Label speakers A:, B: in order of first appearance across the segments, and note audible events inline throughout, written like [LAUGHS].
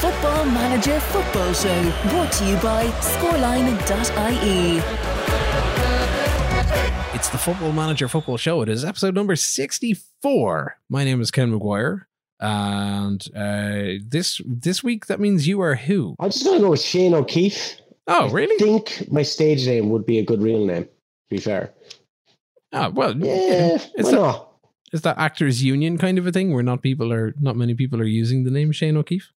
A: Football Manager Football Show, brought to you by scoreline.ie.
B: It's the Football Manager Football Show. It is episode number 64. My name is Ken McGuire. And uh, this this week, that means you are who?
C: I'm just going to go with Shane O'Keefe.
B: Oh, really?
C: I think my stage name would be a good real name, to be fair.
B: Oh, well,
C: Yeah,
B: Is
C: why
B: that-
C: not?
B: Is that actors union kind of a thing where not people are not many people are using the name Shane O'Keefe?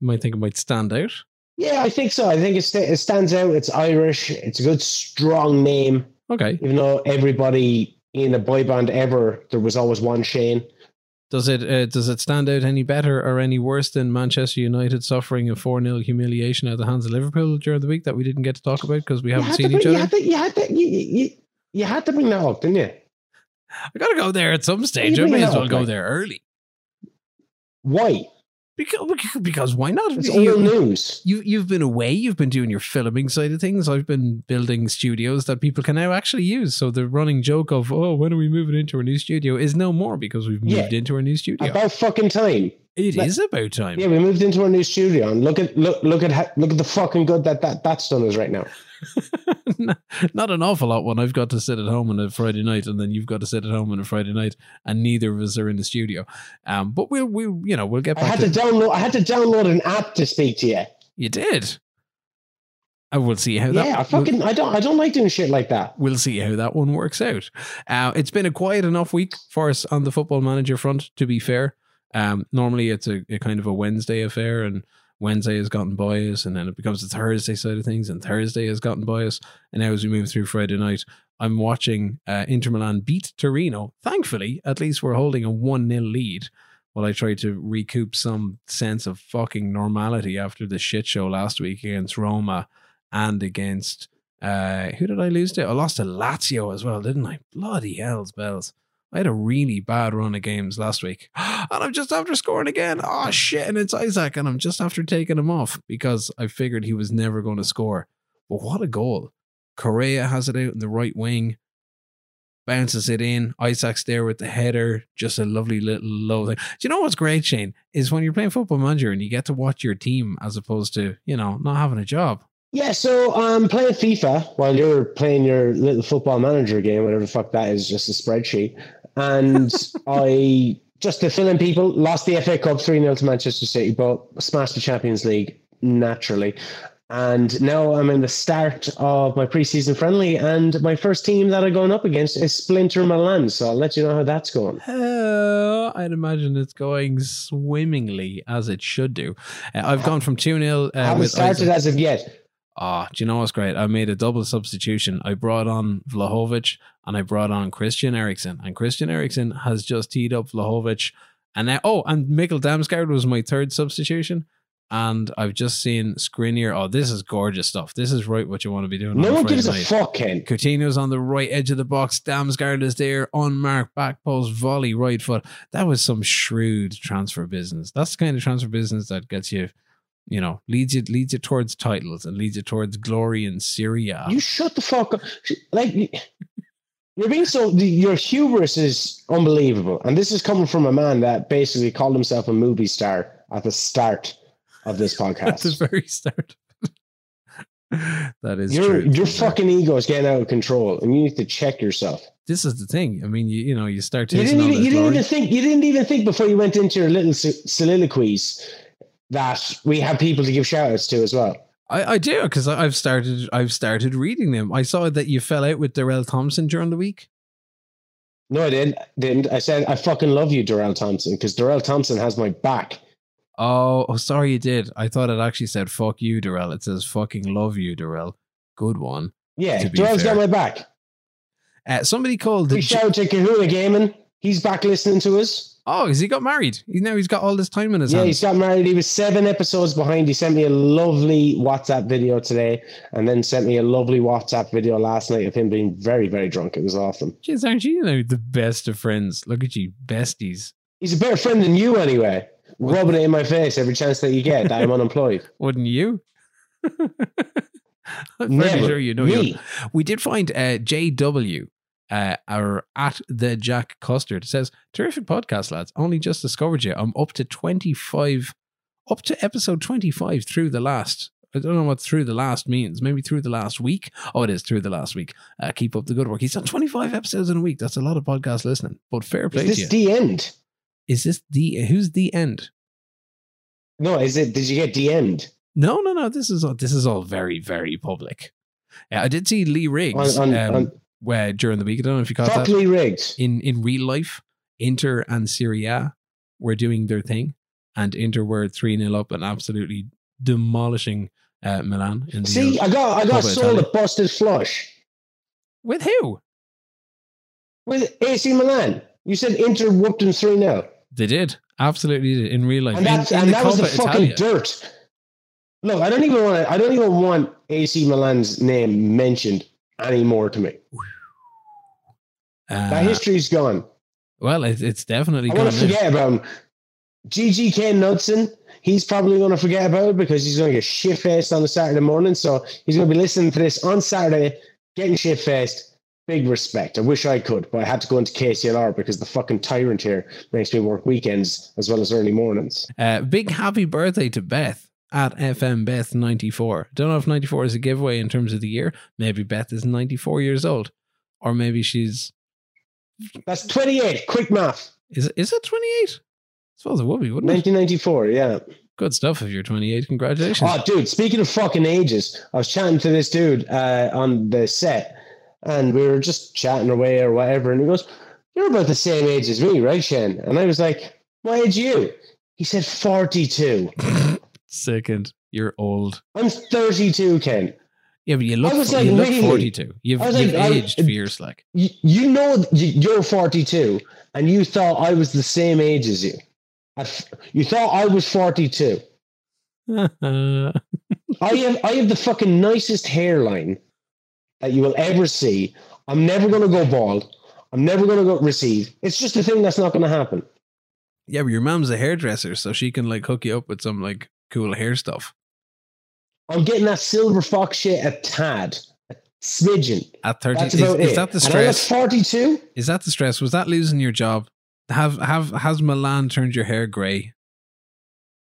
B: You might think it might stand out.
C: Yeah, I think so. I think it, sta it stands out. It's Irish. It's a good, strong name.
B: Okay.
C: Even though everybody in a boy band ever, there was always one Shane.
B: Does it uh, does it stand out any better or any worse than Manchester United suffering a 4 0 humiliation at the hands of Liverpool during the week that we didn't get to talk about because we haven't seen each other?
C: You had to, you had to, you, you, you had to bring that up, didn't you?
B: I got to go there at some stage. I may as well go there early.
C: Why?
B: Because, because why not?
C: It's
B: You-
C: old news.
B: you you've been away. You've been doing your filming side of things. I've been building studios that people can now actually use. So the running joke of "Oh, when are we moving into our new studio?" is no more because we've moved
C: Yeah.
B: into our new studio.
C: About fucking time.
B: It
C: Like-
B: is about time.
C: Yeah, we moved into our new studio, and look at look look at look at the fucking good that that that's done us right now. [LAUGHS]
B: Not an awful lot when I've got to sit at home on a Friday night, and then you've got to sit at home on a Friday night, and neither of us are in the studio. Um, but we'll we you know we'll get
C: I had
B: to,
C: to download. I had to download an app to speak to you.
B: you did. I will see how that.
C: Yeah, I fucking I don't I don't like doing shit like that.
B: we'll see how that one works out. Uh, it's been a quiet enough week for us on the football manager front, to be fair. Um, normally it's a, a kind of a Wednesday affair, and Wednesday has gotten us, and then it becomes the Thursday side of things, and Thursday has gotten us. And now, as we move through Friday night, I'm watching uh, Inter Milan beat Torino. Thankfully, at least we're holding a 1 0 lead while I try to recoup some sense of fucking normality after the shit show last week against Roma and against uh, who did I lose to? I lost to Lazio as well, didn't I? Bloody hell's bells. I had a really bad run of games last week. [GASPS] And I'm just after scoring again. Oh shit. And it's Isaac. And I'm just after taking him off because I figured he was never going to score. But what a goal. Correa has it out in the right wing. Bounces it in. Isaac's there with the header. Just a lovely little low thing. Do you know what's great, Shane? Is when you're playing football manager and you get to watch your team as opposed to, you know, not having a job.
C: Yeah, so um, playing FIFA while you're playing your little football manager game, whatever the fuck that is, just a spreadsheet. And I just to fill in people, lost the FA Cup 3 0 to Manchester City, but smashed the Champions League naturally. And now I'm in the start of my preseason friendly, and my first team that I'm going up against is Splinter Milan. So I'll let you know how that's going.
B: Uh, I'd imagine it's going swimmingly as it should do. Uh, I've gone from 2 0
C: I
B: uh,
C: haven't started
B: Isaac.
C: as of yet.
B: Ah, do you know what's great? I made a double substitution. I brought on Vlahovic and I brought on Christian Eriksen. And Christian Eriksen has just teed up Vlahovic. And now, oh, and Mikkel Damsgaard was my third substitution. And I've just seen Skriniar. Oh, this is gorgeous stuff. This is right what you want to be doing.
C: No
B: on
C: one gives a fuck, Ken.
B: Coutinho's on the right edge of the box. Damsgaard is there, unmarked, back post, volley, right foot. That was some shrewd transfer business. That's the kind of transfer business that gets you, you know, leads you leads you towards titles and leads you towards glory in Syria.
C: You shut the fuck up. Like you're being so your hubris is unbelievable, and this is coming from a man that basically called himself a movie star at the start of this [LAUGHS] podcast.
B: At the very start. [LAUGHS] that is
C: Your
B: true.
C: your fucking ego is getting out of control, and you need to check yourself.
B: This is the thing. I mean, you you know, you start
C: You didn't even you didn't even think you didn't even think before you went into your little so- soliloquies that we have people to give shout outs to as well.
B: I, I do because I've started I've started reading them. I saw that you fell out with Darrell Thompson during the week.
C: No, I didn't. Didn't I said I fucking love you, Darrell Thompson, because Darrell Thompson has my back.
B: Oh, oh, sorry, you did. I thought it actually said "fuck you, Darrell." It says "fucking love you, Darrell." Good one.
C: Yeah,
B: be
C: got my back.
B: Uh, somebody called. The,
C: shout out to Kahuna Gaming. He's back listening to us.
B: Oh, has he got married? You know, he's got all this time in his
C: Yeah,
B: hands.
C: he's got married. He was seven episodes behind. He sent me a lovely WhatsApp video today, and then sent me a lovely WhatsApp video last night of him being very, very drunk. It was awesome.
B: Jeez, aren't you you know the best of friends? Look at you, besties.
C: He's a better friend than you, anyway. What? Rubbing it in my face every chance that you get that I'm unemployed. [LAUGHS]
B: Wouldn't you? [LAUGHS] I'm pretty sure you know
C: Me.
B: We did find uh, JW, uh, our at the Jack Custard says, terrific podcast, lads. Only just discovered you. I'm up to 25 up to episode 25 through the last. I don't know what through the last means. Maybe through the last week. Oh, it is through the last week. Uh, keep up the good work. He's done 25 episodes in a week. That's a lot of podcast listening. But fair play
C: Is
B: to
C: this the end?
B: is this the who's the end?
C: No, is it? Did you get the end?
B: No, no, no. This is all. This is all very, very public. Yeah, I did see Lee Riggs
C: On- on-
B: um,
C: on-
B: where during the week. I don't know if you caught that.
C: Properly rigged.
B: in in real life, Inter and Syria were doing their thing, and Inter were three 0 up and absolutely demolishing uh, Milan. In the
C: See, I got I got sold
B: Italia.
C: a busted flush
B: with who
C: with AC Milan. You said Inter whooped them three 0
B: they did absolutely did in real life.
C: and that's
B: in
C: and
B: the
C: that was the
B: Coppa
C: fucking dirt. Look, I don't even want. I don't even want AC Milan's name mentioned anymore to me.
B: Uh,
C: That history's gone.
B: well, it, it's definitely
C: I
B: gone.
C: want to forget about him. GG Ken Knudsen, he's probably going to forget about it because he's going to get shit faced on the Saturday morning. So he's going to be listening to this on Saturday, getting shit faced. Big respect. I wish I could, but I had to go into KCLR because the fucking tyrant here makes me work weekends as well as early mornings.
B: Uh, big happy birthday to Beth at FM Beth ninety four. Don't know if ninety four is a giveaway in terms of the year. Maybe Beth is ninety four years old, or maybe she's
C: That's 28. Quick math.
B: is is it twenty eight? I suppose it would be, wouldn't it?
C: 1994. Yeah.
B: Good stuff if you're 28. Congratulations.
C: Oh, dude, speaking of fucking ages, I was chatting to this dude uh, on the set and we were just chatting away or whatever. And he goes, You're about the same age as me, right, Shen? And I was like, What age are you? He said 42. [LAUGHS]
B: Second, you're old.
C: I'm 32, Ken.
B: Yeah, but you look,
C: was
B: you look
C: really?
B: 42. You've, you've
C: like, I-
B: aged fierce like.
C: You, you know you're 42 and you thought I was the same age as you. You thought I was 42. [LAUGHS] I have I have the fucking nicest hairline that you will ever see. I'm never gonna go bald. I'm never gonna go receive. It's just a thing that's not gonna happen.
B: yeah, but your mom's a hairdresser, so she can like hook you up with some like cool hair stuff.
C: I'm getting that silver fox shit a tad, a smidgen.
B: At 30,
C: That's
B: is,
C: about
B: is
C: it.
B: that the
C: And I was
B: stress?
C: 42.
B: Is that the stress? Was that losing your job? Have have has Milan turned your hair grey?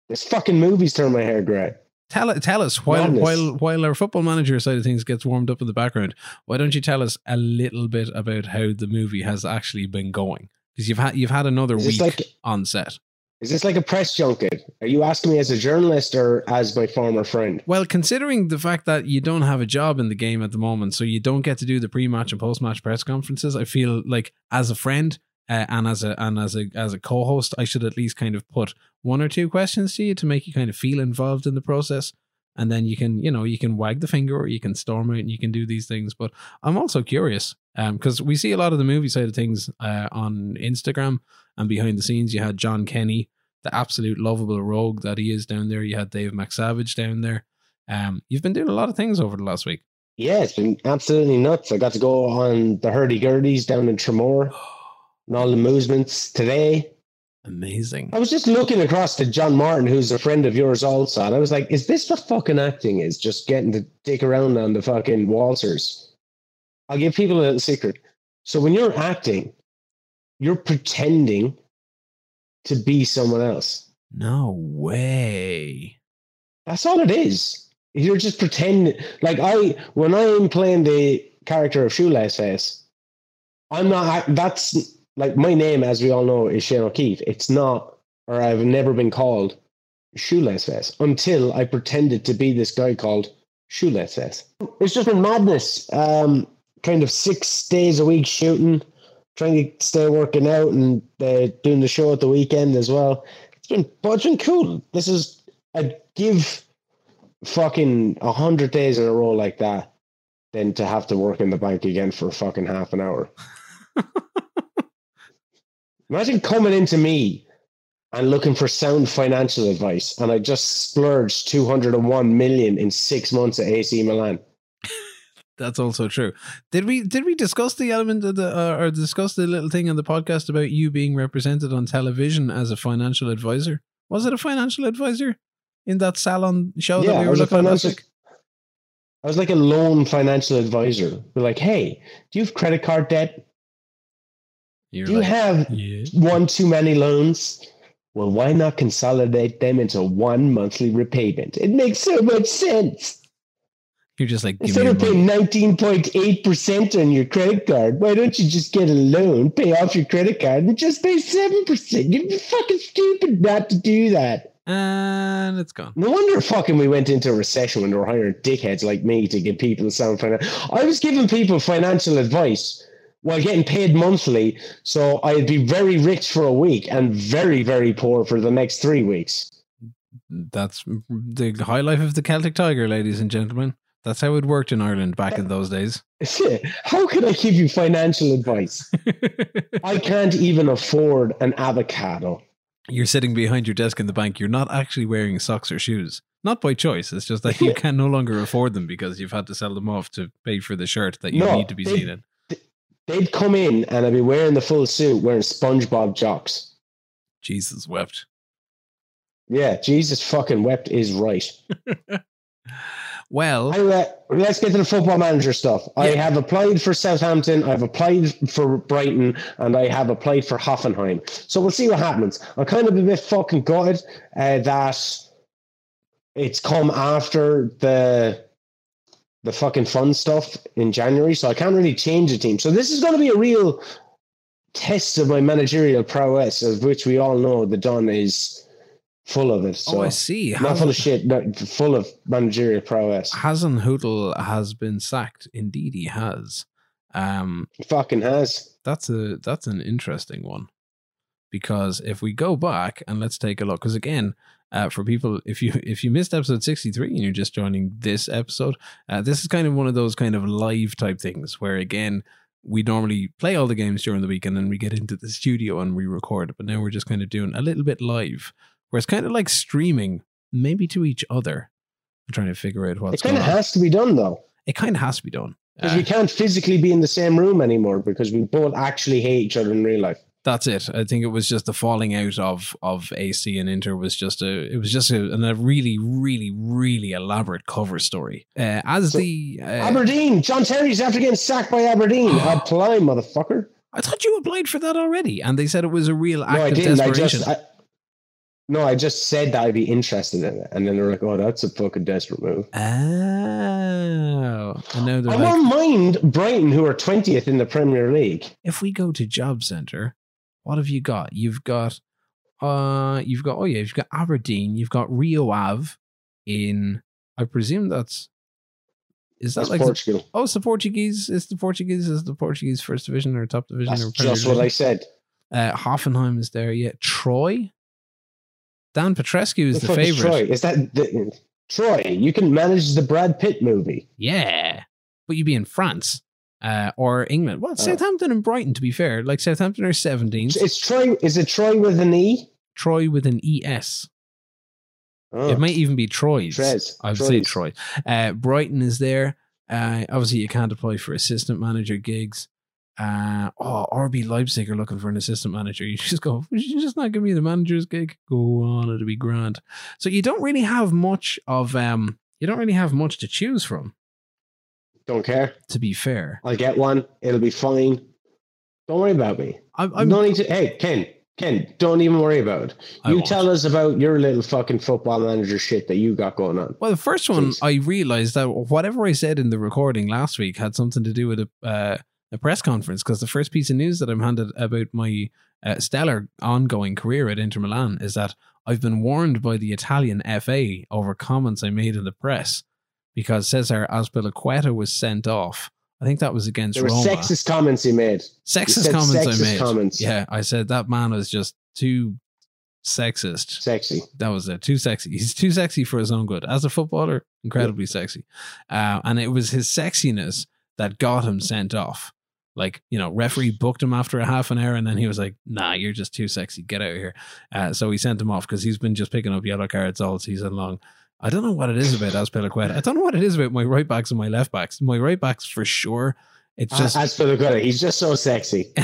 C: This fucking movies turned my hair grey.
B: Tell. Tell us while
C: Madness.
B: while while our football manager side of things gets warmed up in the background. Why don't you tell us a little bit about how the movie has actually been going? Because you've had you've had another
C: Is
B: week
C: like
B: on set.
C: Is this like a press junket? Are you asking me as a journalist or as my former friend?
B: Well, considering the fact that you don't have a job in the game at the moment, so you don't get to do the pre-match and post-match press conferences, I feel like as a friend uh, and as a and as a as a co-host, I should at least kind of put one or two questions to you to make you kind of feel involved in the process, and then you can you know you can wag the finger or you can storm out and you can do these things. But I'm also curious because we see a lot of the movie side of things uh, on Instagram and behind the scenes. You had John Kenny, the absolute lovable rogue that he is down there. You had Dave McSavage down there. Um, you've been doing a lot of things over the last week.
C: Yeah, it's been absolutely nuts. I got to go on the hurdy gurdies down in Tremor [GASPS] and all the movements today.
B: Amazing.
C: I was just looking across to John Martin, who's a friend of yours also, and I was like, is this what fucking acting is? Just getting to dick around on the fucking waltzers. I'll give people a little secret. So when you're acting, you're pretending to be someone else.
B: No way.
C: That's all it is. You're just pretending. Like I, when I'm playing the character of Shoelace Face, I'm not. That's like my name, as we all know, is Shane O'Keefe. It's not, or I've never been called Shoelace Face until I pretended to be this guy called Shoelace Face. It's just been madness. Um, kind of six days a week shooting, trying to stay working out, and uh, doing the show at the weekend as well. It's been, but it's been cool. This is I'd give fucking a hundred days in a row like that than to have to work in the bank again for fucking half an hour. [LAUGHS] Imagine coming into me and looking for sound financial advice, and I just splurged 201 million in six months at AC Milan.
B: That's also true. Did we did we discuss the element of the uh, or discuss the little thing on the podcast about you being represented on television as a financial advisor? Was it a financial advisor in that salon show
C: yeah,
B: that we were
C: was a
B: looking at
C: financial. I was like a loan financial advisor. We're like, hey, do you have credit card debt?
B: You're
C: Do you
B: like,
C: have
B: yeah.
C: one too many loans? Well, why not consolidate them into one monthly repayment? It makes so much sense.
B: You're just like,
C: Instead of paying 19.8% on your credit card, why don't you just get a loan, pay off your credit card, and just pay 7%? You're fucking stupid not to do that.
B: and it's gone.
C: No wonder fucking we went into a recession when they were hiring dickheads like me to give people sound financial. I was giving people financial advice while getting paid monthly, so I'd be very rich for a week and very, very poor for the next three weeks.
B: That's the high life of the Celtic Tiger, ladies and gentlemen. That's how it worked in Ireland back in those days. [LAUGHS]
C: How can I give you financial advice? [LAUGHS] I can't even afford an avocado.
B: You're sitting behind your desk in the bank. You're not actually wearing socks or shoes. Not by choice. It's just that you [LAUGHS] can no longer afford them because you've had to sell them off to pay for the shirt that you
C: No,
B: need to be
C: they-
B: seen in.
C: They'd come in and I'd be wearing the full suit, wearing SpongeBob jocks.
B: Jesus wept.
C: Yeah, Jesus fucking wept is right. [LAUGHS]
B: Well,
C: Anyway, let's get to the football manager stuff. I have applied for Southampton, I've applied for Brighton, and I have applied for Hoffenheim. So we'll see what happens. I'm kind of a bit fucking gutted uh, that it's come after the the fucking fun stuff in January, so I can't really change the team. So this is going to be a real test of my managerial prowess, of which we all know the Don is full of it. So
B: oh, I see.
C: not full of shit, not full of managerial prowess.
B: Hasan Hootel has been sacked. Indeed, he has. Um,
C: Fucking has.
B: that's a that's an interesting one because if we go back and let's take a look, because again, uh, for people, if you if you missed episode sixty three and you're just joining this episode, uh, this is kind of one of those kind of live type things where again we normally play all the games during the week and then we get into the studio and we record, but now we're just kind of doing a little bit live, where it's kind of like streaming, maybe to each other. I'm trying to figure out
C: It
B: what's
C: kind
B: going
C: of has to be done though,
B: It kind of has to be done.
C: because
B: Uh,
C: we can't physically be in the same room anymore because we both actually hate each other in real life.
B: That's it. I think it was just the falling out of of AC and Inter was just a it was just a, and a really really really elaborate cover story. Uh, as
C: So,
B: the uh,
C: Aberdeen, John Terry's after getting sacked by Aberdeen. [GASPS] Apply, motherfucker.
B: I thought you applied for that already, and they said it was a real act
C: No, I
B: of
C: didn't. I just, I, no, I just said that I'd be interested in it, and then they're like, "Oh, that's a fucking desperate move."
B: oh, and now they're
C: I
B: like,
C: won't mind Brighton, who are twentieth in the Premier League.
B: if we go to Job Center, what have you got? You've got, uh, you've got oh yeah, you've got Aberdeen, you've got Rio Ave in. I presume that's. Is that
C: That's
B: like the
C: Portugal.
B: Oh, it's the Portuguese. It's the Portuguese. Is the Portuguese first division or top division
C: That's
B: or
C: just what I said.
B: Uh, Hoffenheim is there. Yeah, Troy. Dan Petrescu is
C: The
B: the,
C: fuck is
B: favorite.
C: Troy? Is that the, Troy? You can manage the Brad Pitt movie.
B: Yeah, but you'd be in France uh, or England. Well,
C: Oh.
B: Southampton and Brighton. To be fair, like Southampton are seventeenth.
C: It's Troy. Is it Troy with an E?
B: Troy with an es.
C: Oh,
B: It might even be Troy's.
C: Trez.
B: I would say
C: Troy's.
B: Troy. Uh, Brighton is there. Uh, obviously, you can't apply for assistant manager gigs. Uh, oh, RB Leipzig are looking for an assistant manager. [LAUGHS] You just go, would you just not give me the manager's gig? Go on, it'll be grand. So you don't really have much of um, you don't really have much to choose from.
C: Don't care.
B: To be fair,
C: I'll get one. It'll be fine. Don't worry about me.
B: I'm, I'm
C: no need to. Hey, Ken. Ken, don't even worry about it. You tell us about your little fucking football manager shit that you got going on.
B: Well, the first one,
C: Please.
B: I realized that whatever I said in the recording last week had something to do with a, uh, a press conference because the first piece of news that I'm handed about my uh, stellar ongoing career at Inter Milan is that I've been warned by the Italian FA over comments I made in the press because Cesar Azpilicueta was sent off. I think that was against
C: There were
B: Roma.
C: sexist comments he made.
B: Sexist
C: said
B: comments
C: sexist
B: I made.
C: comments.
B: Yeah, I said that man was just too sexist.
C: Sexy.
B: That was it. Too sexy. He's too sexy for his own good. As a footballer, incredibly sexy. Uh, and it was his sexiness that got him sent off. Like, you know, referee booked him after a half an hour and then he was like, nah, you're just too sexy. Get out of here. Uh, so he sent him off because he's been just picking up yellow cards all season long. I don't know what it is about Azpilicueta. I don't know what it is about my right backs and my left backs. My right backs for sure. It's just
C: As for the good, he's just so sexy. [LAUGHS]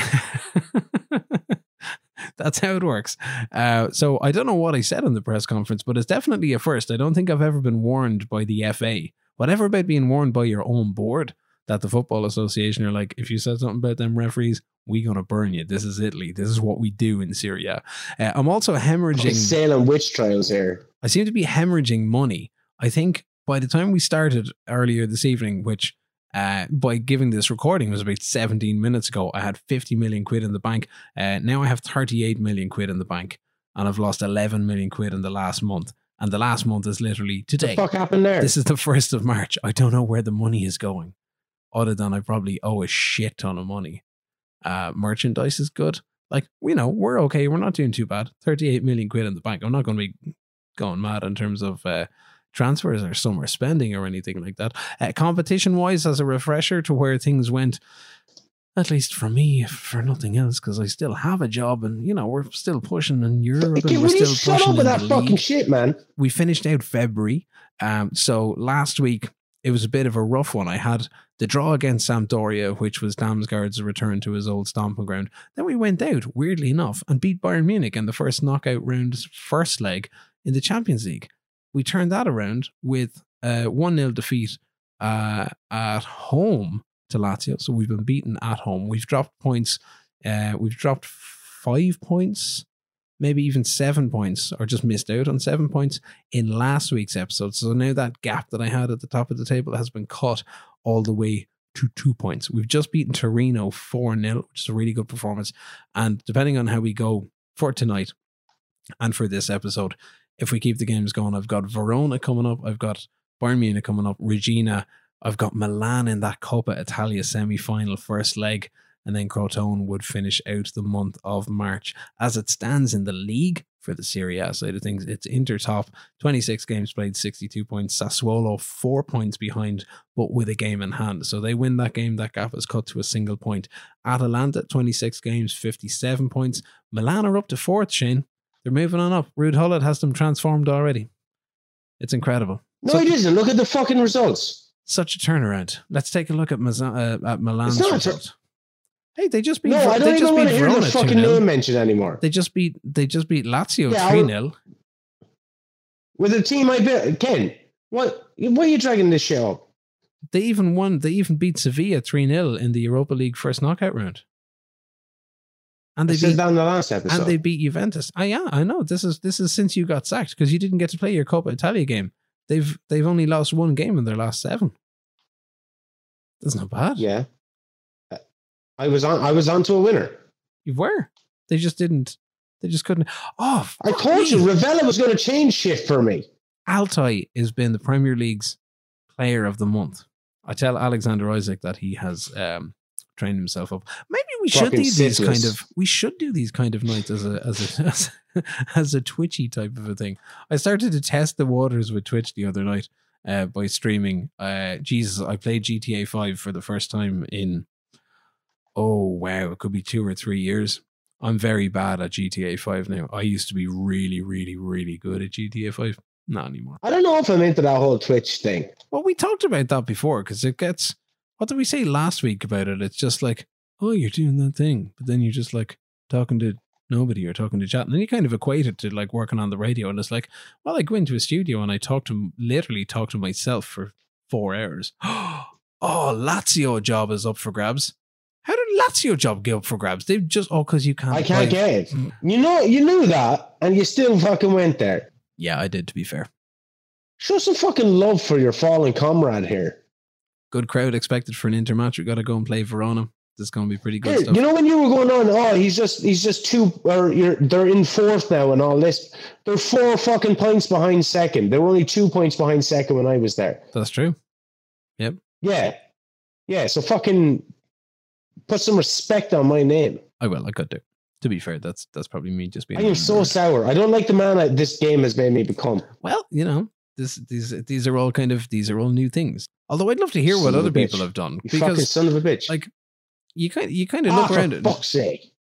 B: That's how it works. Uh, so I don't know what I said in the press conference, but it's definitely a first. I don't think I've ever been warned by the FA. Whatever about being warned by your own board? that the Football Association are like, if you said something about them referees, we gonna burn you. This is Italy. This is what we do in Syria. Uh, I'm also hemorrhaging.
C: Salem witch trials here.
B: I seem to be hemorrhaging money. I think by the time we started earlier this evening, which uh, by giving this recording was about 17 minutes ago, I had 50 million quid in the bank. Uh, now I have 38 million quid in the bank, and I've lost 11 million quid in the last month. And the last month is literally today.
C: The fuck happened there?
B: This is the [LAUGHS] first of March. I don't know where the money is going, other than I probably owe a shit ton of money. Uh, merchandise is good. Like, you know, we're okay. We're not doing too bad. 38 million quid in the bank. I'm not going to be going mad in terms of uh, transfers or summer spending or anything like that. Uh, competition wise, as a refresher to where things went, at least for me, for nothing else, because I still have a job and, you know, we're still pushing in Europe
C: Okay,
B: and we're still
C: shut
B: pushing
C: up with that fucking shit, man?
B: we finished out February. Um, so last week it was a bit of a rough one. I had the draw against Sampdoria, which was Damsgaard's return to his old stomping ground. Then we went out, weirdly enough, and beat Bayern Munich in the first knockout round's first leg in the Champions League. We turned that around with a 1 0 defeat uh, at home to Lazio. So we've been beaten at home. We've dropped points. Uh, we've dropped five points maybe even seven points or just missed out on seven points in last week's episode. So now that gap that I had at the top of the table has been cut all the way to two points. We've just beaten Torino 4 0, which is a really good performance. And depending on how we go for tonight and for this episode, if we keep the games going, I've got Verona coming up, I've got Bayern Munich coming up, Regina, I've got Milan in that Coppa Italia semi final first leg and then Crotone would finish out the month of March. As it stands in the league for the Serie A side of things, it's Inter top, 26 games played, 62 points. Sassuolo, four points behind, but with a game in hand. So they win that game, that gap is cut to a single point. Atalanta, 26 games, 57 points. Milan are up to fourth, Shane. They're moving on up. Rude Hullet has them transformed already. It's incredible.
C: No,
B: So-
C: it isn't. Look at the fucking results.
B: Such a turnaround. Let's take a look at, Maza- uh, at Milan's
C: It's not a tur-
B: results. Hey, they just beat.
C: No, I
B: they
C: don't
B: just
C: even
B: beat
C: want to hear the fucking
B: 2-0.
C: name mentioned anymore.
B: They just beat. They just beat Lazio three
C: I'll-
B: 0
C: With a team I built, Ken, what? Why are you dragging this shit up?
B: They even won. They even beat Sevilla three 0 in the Europa League first knockout round. And they beat.
C: in the last episode.
B: And they beat Juventus. Ah, yeah, I know. This is this is since you got sacked because you didn't get to play your Coppa Italia game. They've they've only lost one game in their last seven. That's not bad.
C: yeah, I was on. I was on to a winner.
B: You were. They just didn't. They just couldn't. Oh,
C: I told
B: me.
C: you, Ravella was going to change shit for me.
B: Altai has been the Premier League's player of the month. I tell Alexander Isaac that he has um, trained himself up. Maybe we should do these kind of we should do these kind of nights as a as a [LAUGHS] as, as a twitchy type of a thing. I started to test the waters with Twitch the other night uh, by streaming. Uh, Jesus, I played GTA Five for the first time in oh wow, it could be two or three years. I'm very bad at GTA Five now. I used to be really, really, really good at GTA Five. Not anymore.
C: I don't know if I'm into that whole Twitch thing.
B: Well, we talked about that before because it gets. What did we say last week about it? It's just like, oh, you're doing that thing, but then you're just like talking to nobody or talking to chat, and then you kind of equate it to like working on the radio, and it's like, well, I go into a studio and I talk to literally talk to myself for four hours. [GASPS] oh, Lazio job is up for grabs. How did Lazio job get up for grabs? They've just oh, because you can't.
C: I can't
B: buy-
C: get it. Mm. You know, you knew that, and you still fucking went there.
B: Yeah, I did. To be fair,
C: Show some fucking love for your fallen comrade here.
B: Good crowd expected for an intermatch. We got to go and play Verona. This is going to be pretty good stuff.
C: you know when you were going on, oh, he's just he's just two or you're they're in fourth now and all this. They're four fucking points behind second. They were only two points behind second when I was there.
B: That's true. Yep.
C: Yeah. Yeah. So fucking put some respect on my name.
B: I will. I could do. To be fair, that's that's probably me just being.
C: I am so sour. I don't like the man that this game has made me become.
B: well. You know, this these these are all kind of these are all new things. Although I'd love to hear what
C: Son of
B: other people have done
C: You fucking
B: because
C: son of a bitch.
B: like you kind you kind of
C: ah,
B: look around it.
C: fuck's sake.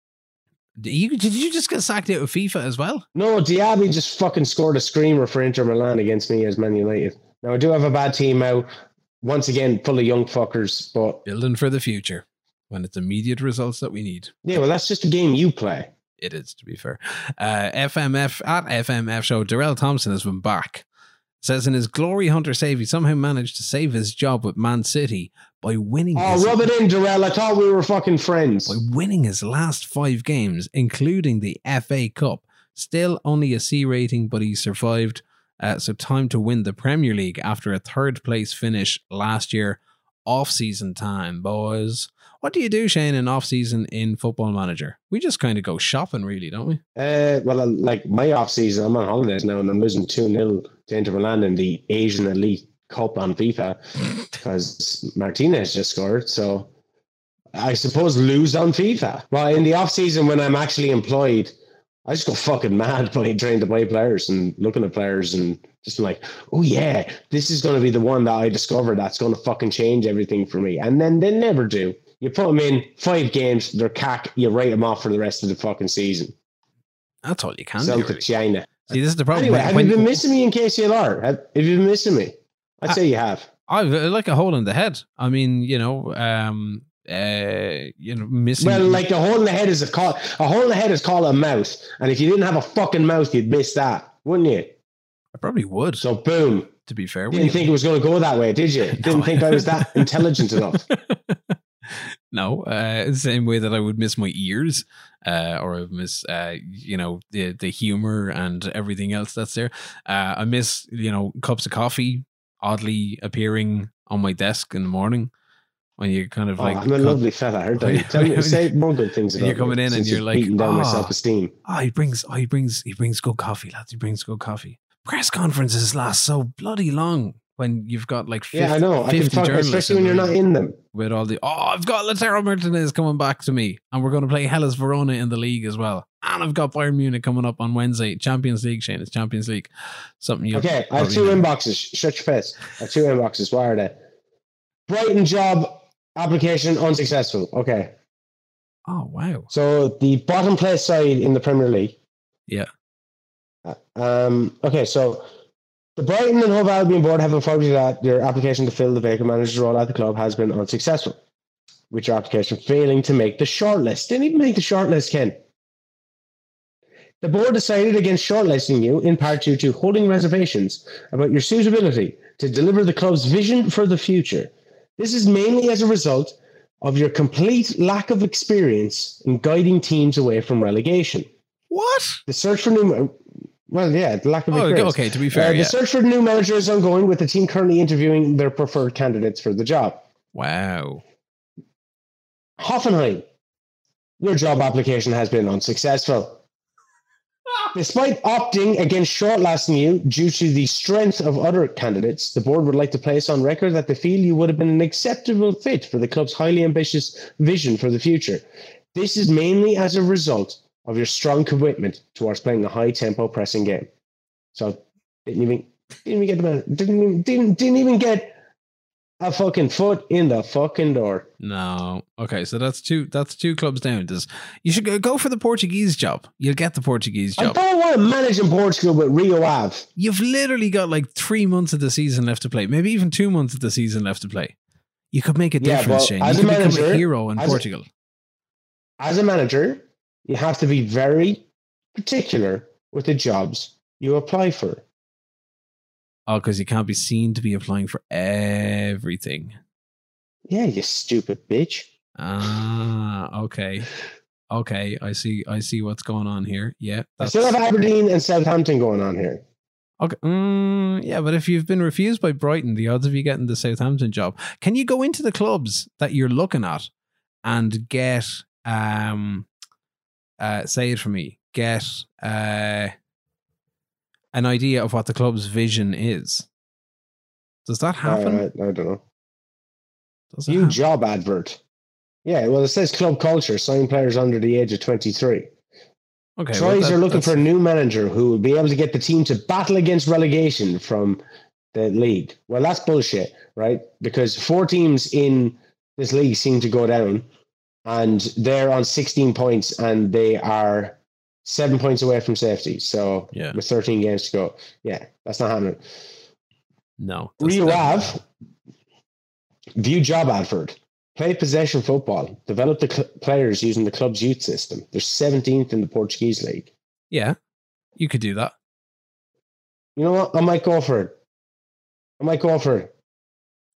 B: You did you just get sacked out of FIFA as well?
C: No, Diaby just fucking scored a screamer for Inter Milan against me as Man United. Now I do have a bad team out. Once again, full of young fuckers, but
B: Building for the future when it's immediate results that we need.
C: yeah, well, that's just a game you play.
B: It is, to be fair. Uh, FMF at FMF show, Darrell Thompson has been back. Says in his Glory Hunter save, he somehow managed to save his job with Man City by winning.
C: Oh,
B: his,
C: rub it in, Darrell. I thought we were fucking friends.
B: by winning his last five games, including the FA Cup. Still only a C rating, but he survived. Uh, so time to win the Premier League after a third place finish last year. Off season time, boys. What do you do, Shane, in off season in Football Manager? We just kind of go shopping, really, don't we?
C: Uh, well, like my off season, I'm on holidays now, and I'm losing two 0 to Inter Milan in the Asian Elite Cup on FIFA [LAUGHS] because Martinez just scored. So I suppose lose on FIFA. Well, in the off season when I'm actually employed, I just go fucking mad [LAUGHS] by trying to buy players and looking at players and just like, oh yeah, this is going to be the one that I discover that's going to fucking change everything for me. And then they never do. You put them in five games, they're cack. You write them off for the rest of the fucking season.
B: That's all you can
C: Sell
B: do.
C: to. China.
B: See, this is the problem.
C: Anyway, have
B: when-
C: you been missing me in KCLR? Have, have you been missing me? I'd
B: I-
C: say you have.
B: I've like a hole in the head. I mean, you know, um, uh, you know, missing.
C: Well, like a hole in the head is a call. A hole in the head is called a mouth, and if you didn't have a fucking mouth, you'd miss that, wouldn't you?
B: I probably would.
C: So boom.
B: to be fair,
C: Didn't think it was going to go that way, did you? [LAUGHS] Didn't think I was that intelligent enough. [LAUGHS]
B: no, uh, same way that I would miss my ears, uh, or I miss, uh, you know, the the humor and everything else that's there. Uh, I miss, you know, cups of coffee oddly appearing on my desk in the morning when you kind of
C: Oh,
B: like
C: I'm a
B: come-
C: lovely fella. Aren't I? [LAUGHS] Tell me, say more good things about
B: You're coming in and you're like,
C: beating down my
B: "Ah."
C: self-esteem.
B: Oh, he brings, oh, he brings, he brings good coffee, lads. He brings good coffee. Press conferences last so bloody long when you've got like 50,
C: Yeah, I know. I talk,
B: journalists
C: especially when you're not in them.
B: with all the oh I've got Lautaro Martinez coming back to me and we're going to play Hellas Verona in the league as well and I've got Bayern Munich coming up on Wednesday Champions League Shane it's Champions League something you
C: Okay, I have two
B: know.
C: inboxes. Shut your face. I have two inboxes. Why are they? Brighton job application unsuccessful. Okay.
B: oh wow
C: So the bottom place side in the Premier League.
B: Yeah.
C: Uh, Um, okay, so the Brighton and Hove Albion board have informed you that your application to fill the vacant manager's role at the club has been unsuccessful, with your application failing to make the shortlist. Didn't even make the shortlist, Ken. The board decided against shortlisting you in part due to holding reservations about your suitability to deliver the club's vision for the future. This is mainly as a result of your complete lack of experience in guiding teams away from relegation.
B: what
C: The search for new, well, yeah, the lack of
B: oh, okay,
C: experience.
B: okay to be
C: Uh,
B: fair
C: the
B: yeah
C: search for new manager is ongoing, with the team currently interviewing their preferred candidates for the job.
B: wow
C: Hoffenheim, your job application has been unsuccessful. Despite opting against shortlisting you due to the strength of other candidates, the board would like to place on record that they feel you would have been an acceptable fit for the club's highly ambitious vision for the future. This is mainly as a result of your strong commitment towards playing a high tempo pressing game. So didn't even didn't even get the didn't even, didn't didn't even get a fucking foot in the fucking door.
B: no okay so that's two that's two clubs down Does you should go, for the Portuguese job you'll get the Portuguese job.
C: I don't want to manage in Portugal with Rio Ave.
B: you've literally got like three months of the season left to play maybe even two months of the season left to play you could make a
C: Yeah,
B: difference Shane
C: as
B: you
C: a
B: could become a
C: manager-
B: hero in
C: as a-
B: Portugal
C: As a manager, you have to be very particular with the jobs you apply for.
B: Oh, because you can't be seen to be applying for everything.
C: Yeah, you stupid bitch.
B: Ah, okay, okay. I see. I see what's going on here. Yeah,
C: I still have Aberdeen and Southampton going on here.
B: okay. Mm, yeah, but if you've been refused by Brighton, the odds of you getting the Southampton job, can you go into the clubs that you're looking at and get um, uh, say it for me, get uh, an idea of what the club's vision is? Does that happen?
C: Uh, I don't know.
B: Does
C: New job advert. Yeah, well, it says club culture, sign players under the age of 23.
B: Okay, well,
C: Troyes
B: that-
C: are looking
B: that's-
C: for a new manager who will be able to get the team to battle against relegation from the league. Well, that's bullshit, right? Because four teams in this league seem to go down, and they're on 16 points, and they are seven points away from safety. So,
B: Yeah.
C: with 13 games to go, yeah, that's not happening.
B: No. that's
C: Rio
B: definitely-
C: Ave, view job advert. Play possession football. Develop the cl- players using the club's youth system. They're 17th in the Portuguese league.
B: Yeah, you could do that.
C: You know what? I might go for it. I might go for it.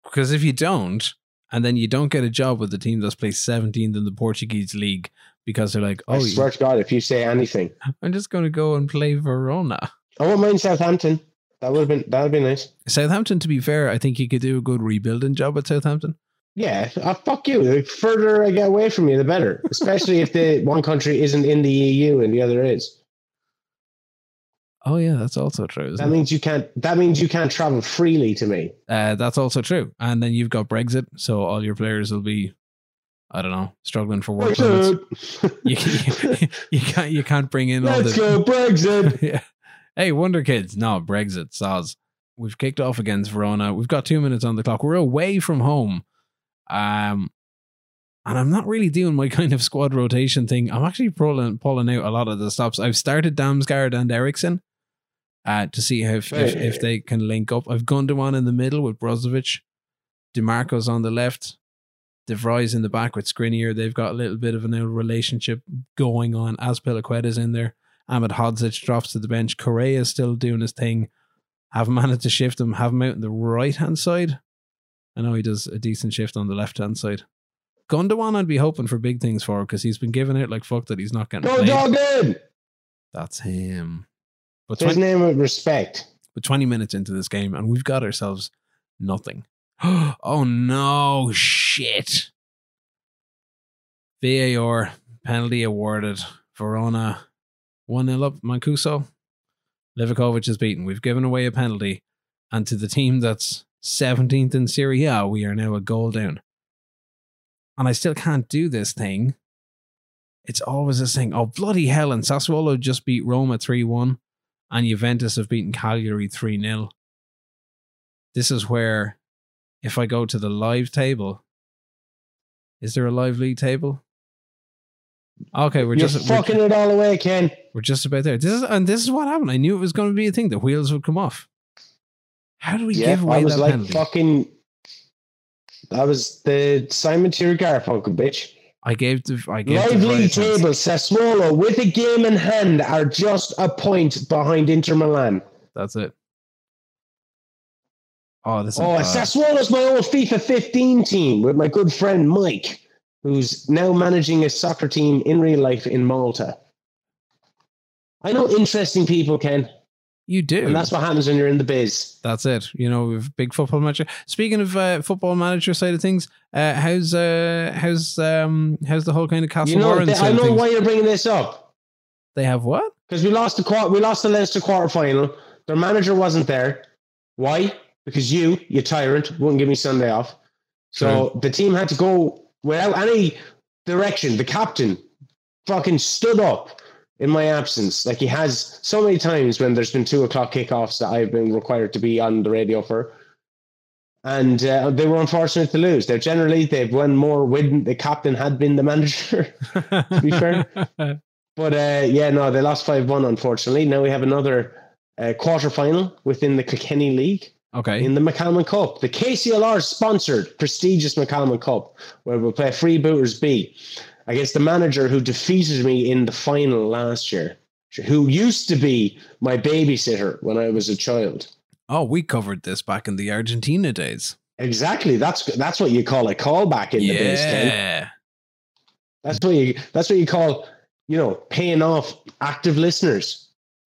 B: Because if you don't, and then you don't get a job with the team that's placed 17th in the Portuguese league because they're like, oh, I
C: swear to God, if you say anything, [LAUGHS]
B: I'm just going to go and play Verona.
C: I won't mind Southampton. That would have been that would be nice.
B: Southampton, to be fair, I think you could do a good rebuilding job at Southampton.
C: Yeah, uh, fuck you. The further I get away from you, the better. Especially if the [LAUGHS] one country isn't in the EU and the other is.
B: Oh yeah, that's also true.
C: That
B: it?
C: means you can't. That means you can't travel freely to me.
B: Uh, that's also true. And then you've got Brexit, so all your players will be, I don't know, struggling for work.
C: Brexit.
B: You, [LAUGHS] you, you can't you can't bring in all
C: Let's
B: the
C: go Brexit. [LAUGHS]
B: yeah. Hey, Wonder Kids. No, Brexit, Soz. We've kicked off against Verona. We've got two minutes on the clock. We're away from home. Um, and I'm not really doing my [LAUGHS] kind of squad rotation thing. I'm actually pulling, pulling out a lot of the stops. I've started Damsgaard and Ericsson uh, to see how if, if, if they can link up. I've Gundogan in the middle with Brozovic. DeMarco's on the left. De Vrij's in the back with Skriniar. They've got a little bit of a new relationship going on. Azpilicueta's in there. Ahmed Hodzic drops to the bench. Correa is still doing his thing. Haven't managed to shift him. Have him out on the right hand side. I know he does a decent shift on the left hand side. Gundogan, I'd be hoping for big things for because he's been giving out like fuck that he's not getting
C: Go
B: played. That's him. But
C: His
B: 20,
C: name with respect.
B: but 20 minutes into this game and we've got ourselves nothing. [GASPS] oh no, shit. VAR penalty awarded. Verona 1 0 up. Mancuso. Livakovic is beaten. We've given away a penalty. And to the team that's 17th in Serie A, we are now a goal down. And I still can't do this thing. It's always this thing. Oh, bloody hell. And Sassuolo just beat Roma 3 1 and Juventus have beaten Cagliari 3 0. This is where, if I go to the live table, is there a live league table? Okay, we're
C: You're
B: just we're,
C: fucking it all away, Ken.
B: we're just about there. This is and this is what happened. I knew it was going to be a thing. The wheels would come off. How do we
C: Yeah,
B: give away
C: I was
B: that
C: like
B: penalty?
C: fucking. That was the Simon Tier Garfunkel, bitch.
B: I gave the I gave
C: Live
B: the
C: league
B: right chance.
C: table, Sassuolo with a game in hand are just a point behind Inter Milan.
B: That's it. Oh, this
C: Oh,
B: bad.
C: Sassuolo's my old FIFA 15 team with my good friend Mike, who's now managing a soccer team in real life in Malta. I know interesting people, Ken,
B: you do.
C: and that's what happens when you're in the biz.
B: That's it. You know, we've big football manager. Speaking of uh, football manager side of things, uh, how's uh, how's um how's the whole kind of Castle
C: You know,
B: Warren
C: th- I know why you're bringing this up
B: They have what?
C: because we lost the quar- we lost the Leicester quarter final. Their manager wasn't there. Why? Because you, you tyrant, wouldn't give me Sunday off. So the team had to go without any direction. The captain fucking stood up in my absence, like he has so many times when there's been two o'clock kickoffs that I've been required to be on the radio for. And uh, they were unfortunate to lose. They're generally they've won more when the captain had been the manager. [LAUGHS]
B: to
C: be fair. [LAUGHS] But uh, yeah, no, they lost five one. Unfortunately, now we have another uh, quarter final within the Kilkenny League
B: okay.
C: in the McCalman Cup, the KCLR sponsored prestigious McCalman Cup, where we'll play Freebooters B against the manager who defeated me in the final last year, who used to be my babysitter when I was a child.
B: oh, we covered this back in the Argentina days.
C: Exactly. That's that's what you call a callback in the biz, Ken.
B: yeah.
C: That's what you that's what you call, you know, paying off active listeners.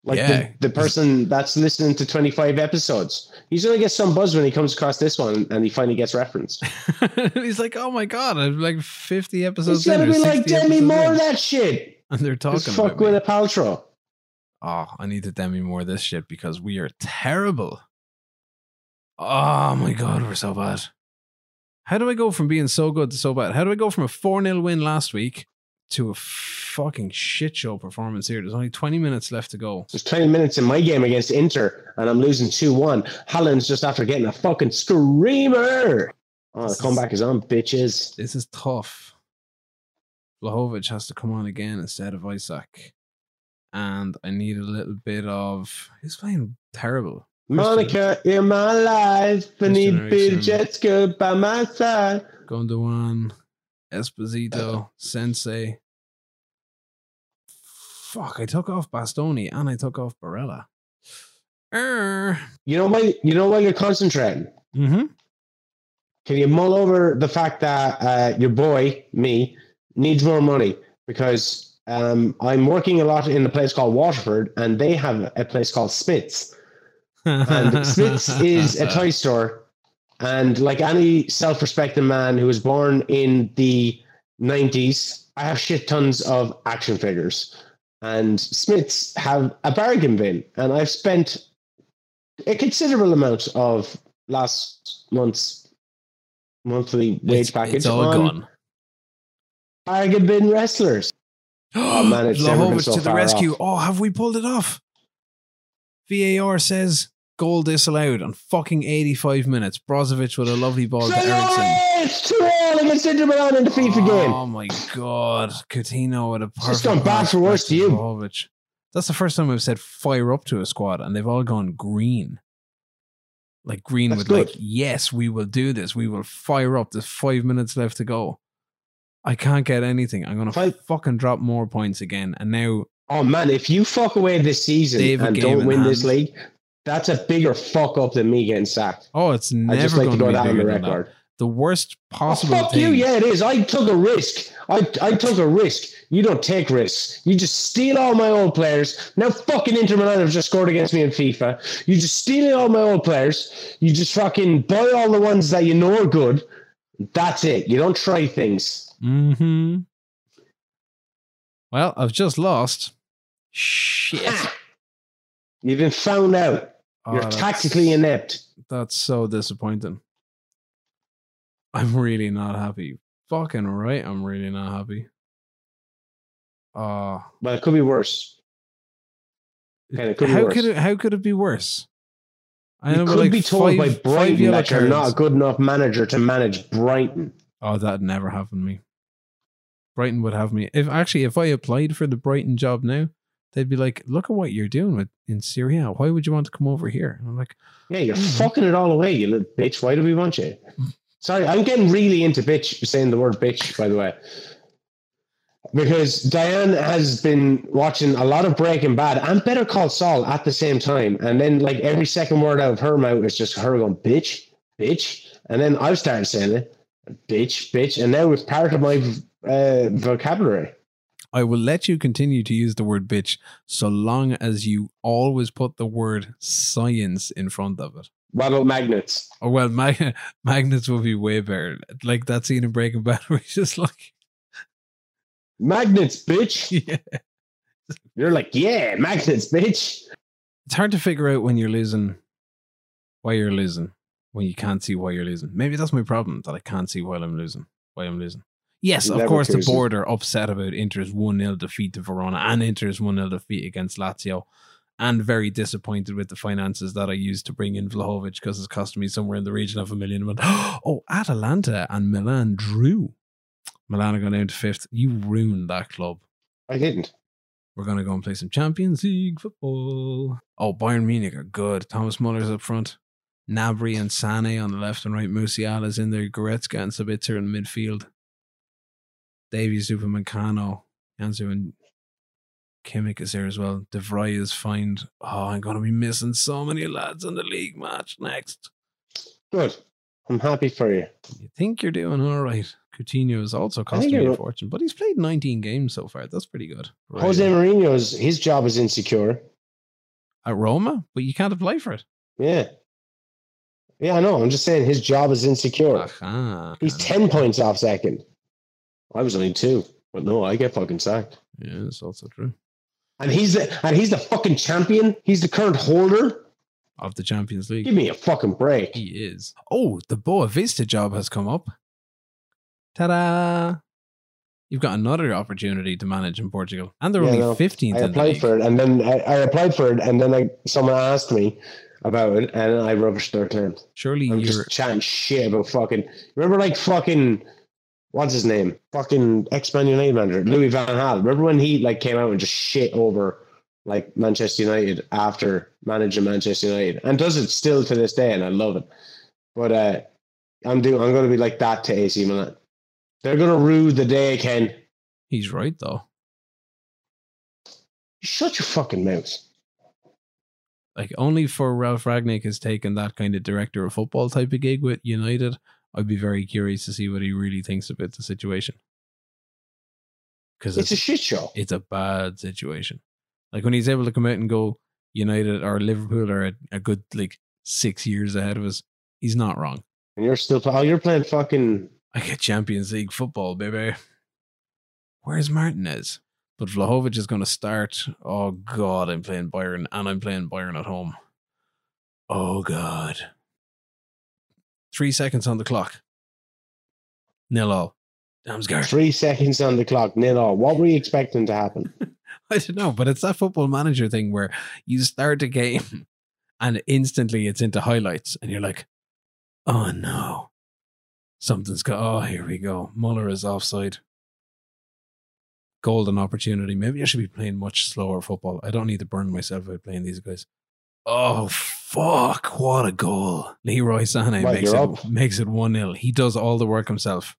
C: Like
B: Yeah.
C: the, the person that's listening to 25 episodes. He's gonna get some buzz when he comes across this one and he finally gets referenced. [LAUGHS]
B: He's like, oh my god, I'm like 50 episodes
C: He's gonna
B: in.
C: be like
B: 60
C: Demi Moore
B: in."
C: that shit.
B: And [LAUGHS] they're
C: Just
B: talking
C: fuck
B: about me.
C: Gwyneth Paltrow.
B: Oh, I need to Demi Moore this shit because we are terrible. Oh my god, we're so bad. How do I go from being so good to so bad? How do I go from a 4 0 win last week to a fucking shit show performance here? There's only 20 minutes left to go.
C: There's 20 minutes in my game against Inter and I'm losing 2-1. Holland's just after getting a fucking screamer. Oh, the comeback is on, bitches.
B: This is tough. Vlahovic has to come on again instead of Isaac. And I need a little bit of. He's playing terrible.
C: Monica in my life. I need Bill. Jetska by my side.
B: Gondwan, Esposito, Sensei. Fuck, I took off Bastoni and I took off Barella. Er.
C: You know why you know why you're concentrating?
B: Mm-hmm.
C: can you mull over the fact that uh, your boy, me, needs more money? Because um, I'm working a lot in a place called Waterford, and they have a place called Smith's. And Smith's is a toy [LAUGHS] store. And like any self respecting man who was born in the 90s, I have shit tons of action figures. And Smith's have a bargain bin. And I've spent a considerable amount of last month's monthly wage
B: it's,
C: package
B: it's all
C: on
B: gone.
C: bargain bin wrestlers. [GASPS] Oh, man, it's been so
B: to the rescue.
C: off.
B: Oh, have we pulled it off? VAR says goal disallowed on fucking 85 minutes. Brozovic with a lovely ball to Eriksen.
C: It's two all against Inter Milan in the FIFA oh game.
B: Oh my god, Coutinho with a perfect.
C: just gone bad for worse to you.
B: Vlahovic. That's the first time I've said fire up to a squad, and they've all gone green. Like green
C: That's
B: with like, yes, we will do this. We will fire up. There's five minutes left to go. I can't get anything. I'm gonna
C: Five-
B: fucking drop more points again. And now
C: Oh man, if you fuck away this season and don't
B: in
C: win this league, that's a bigger fuck up than me getting sacked.
B: Oh, it's
C: I
B: never
C: just like
B: going
C: to go
B: be
C: down on the record.
B: The worst
C: Oh,
B: possible
C: fuck
B: thing.
C: you, yeah, it is. I took a risk. I I took a risk. You don't take risks. You just steal all my old players. Now fucking Inter Milan have just scored against me in FIFA. You just stealing all my old players. You just fucking buy all the ones that you know are good. That's it. You don't try things.
B: hmm Well, I've just lost. Shit. [LAUGHS]
C: You've been found out.
B: Oh,
C: You're tactically inept.
B: That's so disappointing. I'm really not happy. Fucking right, I'm really not happy. Uh
C: But it could be worse. It could be
B: how
C: worse.
B: could it how could it be worse? I
C: You
B: know,
C: could
B: like
C: be told
B: five-
C: by Brighton that you're not a good enough manager to manage Brighton.
B: Oh, that never happened to me. Brighton would have me. If actually, if I applied for the Brighton job now, they'd be like, "Look at what you're doing with in Serie A. Why would you want to come over here?" And I'm like,
C: Yeah, you're
B: Mhm.
C: fucking it all away, you little bitch. Why do we want you? [LAUGHS] Sorry, I'm getting really into bitch saying the word bitch, by the way. Because Diane has been watching a lot of Breaking Bad and Better Call Saul at the same time. And then like every second word out of her mouth is just her going, bitch, bitch. And then I've started saying it, bitch, bitch. And now it's part of my uh, vocabulary.
B: I will let you continue to use the word bitch so long as you always put the word science in front of it.
C: What about magnets?
B: Oh well, mag- [LAUGHS] magnets would be way better. Like that scene in Breaking Bad where he's just like, [LAUGHS]
C: Magnets, bitch. [LAUGHS]
B: yeah.
C: You're like, yeah, magnets, bitch.
B: It's hard to figure out when you're losing why you're losing when you can't see why you're losing. Maybe that's my problem that I can't see why I'm losing. Why I'm losing. Yes, of course, the board are upset about Inter's 1 0 defeat to Verona and Inter's 1 0 defeat against Lazio, and very disappointed with the finances that I used to bring in Vlahovic because it's costing me somewhere in the region of a million. But [GASPS] oh, Atalanta and Milan drew. Milan are going down to fifth. You ruined that club.
C: I didn't.
B: We're going to go and play some Champions League football. Oh, Bayern Munich are good. Thomas Muller's up front. Gnabry and Sane on the left and right. Musiala's in there. Goretzka and Sabitzer in midfield. Davies, Upamecano, Jansu and Kimmich is there as well. De Vrij is fine. Oh, I'm going to be missing so many lads in the league match next.
C: Good. I'm happy for you.
B: You think you're doing all right. Coutinho is also costing me a fortune, but he's played 19 games so far. That's pretty good. Right.
C: Jose Mourinho's his job is insecure.
B: At Roma, but you can't apply for it.
C: Yeah. Yeah, I know. I'm just saying his job is insecure. He's 10 points off second. I was only two. But no, I get fucking sacked.
B: Yeah, that's also true.
C: And he's the and he's the fucking champion. He's the current holder.
B: Of the Champions League.
C: Give me a fucking break.
B: He is. Oh, the Boavista job has come up. Ta da! You've got another opportunity to manage in Portugal. And they're
C: Yeah,
B: only
C: no,
B: 15th
C: I applied for it, and then I, I applied for it, and then I someone asked me about it, and I rubbished their claims.
B: Surely
C: I'm
B: you're.
C: just chatting shit about fucking. Remember, like fucking, what's his name? Fucking ex Man United manager Louis Van Gaal. Remember when he like came out and just shit over like Manchester United after managing Manchester United, and does it still to this day, and I love it. But uh, I'm doing. I'm going to be like that to AC Milan. They're going to rue the day, Ken.
B: He's right, though.
C: Shut your fucking mouth.
B: Like, only for Ralf Rangnick has taken that kind of director of football type of gig with United. I'd be very curious to see what he really thinks about the situation. Because
C: It's a shit show.
B: it's a bad situation. Like when he's able to come out and go, United or Liverpool are a, a good like six years ahead of us. He's not wrong.
C: And you're still oh, you're playing fucking
B: I get Champions League football, baby. Where's Martinez? But Vlahovic is going to start. Oh God, I'm playing Bayern and I'm playing Bayern at home. Oh God. Three seconds on the clock. Nil all. Damsgaard.
C: three seconds on the clock, nil all. What were you expecting to happen? [LAUGHS]
B: I don't know, but it's that football manager thing where you start a game and instantly it's into highlights and you're like, oh no, something's go. Oh, here we go. Muller is offside. Golden opportunity. Maybe I should be playing much slower football. I don't need to burn myself out playing these guys. Oh fuck! What a goal! Leroy Sané
C: Right,
B: makes it
C: up.
B: makes it one 0 He does all the work himself.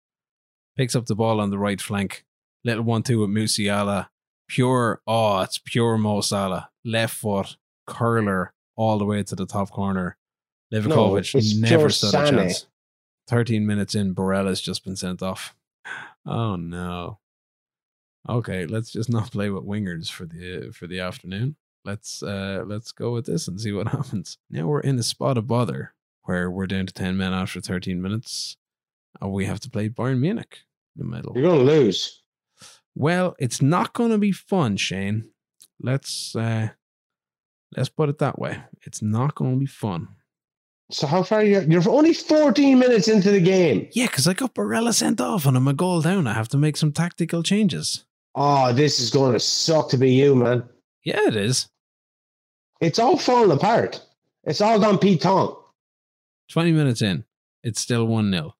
B: Picks up the ball on the right flank. Little one two with Musiala pure oh it's pure Mo Salah left foot curler all the way to the top corner Livakovic
C: it's
B: never stood a chance 13 minutes in Barella's just been sent off oh no okay let's just not play with wingers for the for the afternoon let's uh let's go with this and see what [LAUGHS] happens now we're in a spot of bother where we're down to 10 men after 13 minutes and we have to play Bayern Munich in the middle
C: You're gonna lose.
B: well, it's not going to be fun, Shane. Let's uh let's put it that way. It's not going to be fun.
C: So how far are you? You're only 14 minutes into the game.
B: Yeah, because I got Barella sent off and I'm a goal down. I have to make some tactical changes.
C: Oh, this is going to suck to be you, man.
B: Yeah, it is.
C: It's all falling apart. It's all gone Pete Tong.
B: 20 minutes in, it's still 1 0.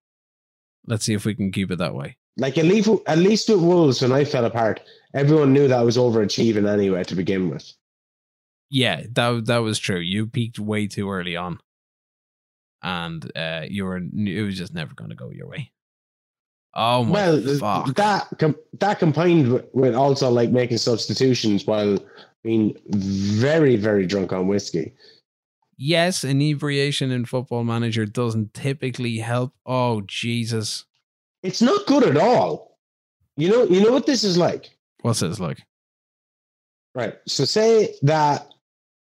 B: Let's see if we can keep it that way.
C: Like at least, at least with Wolves, when I fell apart, everyone knew that I was overachieving anyway to begin with.
B: Yeah, that that was true. You peaked way too early on, and uh, you were it was just never going to go your way. Oh my
C: well,
B: fuck!
C: that com- that combined with, also like making substitutions while being very very drunk on whiskey.
B: yes, inebriation in Football Manager doesn't typically help. Oh Jesus,
C: It's not good at all. You know, you know what this is like,
B: what's this like?
C: right? So say that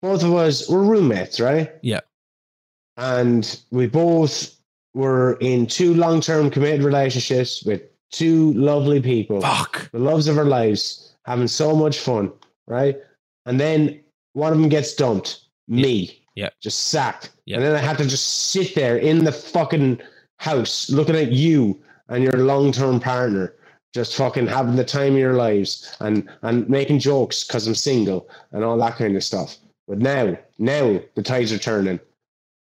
C: both of us were roommates, right?
B: Yeah.
C: And we both were in two long-term committed relationships with two lovely people.
B: Fuck.
C: the loves of our lives, having so much fun, right? And then one of them gets dumped, me,
B: Yeah.
C: just sacked,
B: Yeah.
C: and then I had to just sit there in the fucking house looking at you and your long-term partner, just fucking having the time of your lives and and making jokes because I'm single and all that kind of stuff. But now, now the tides are turning,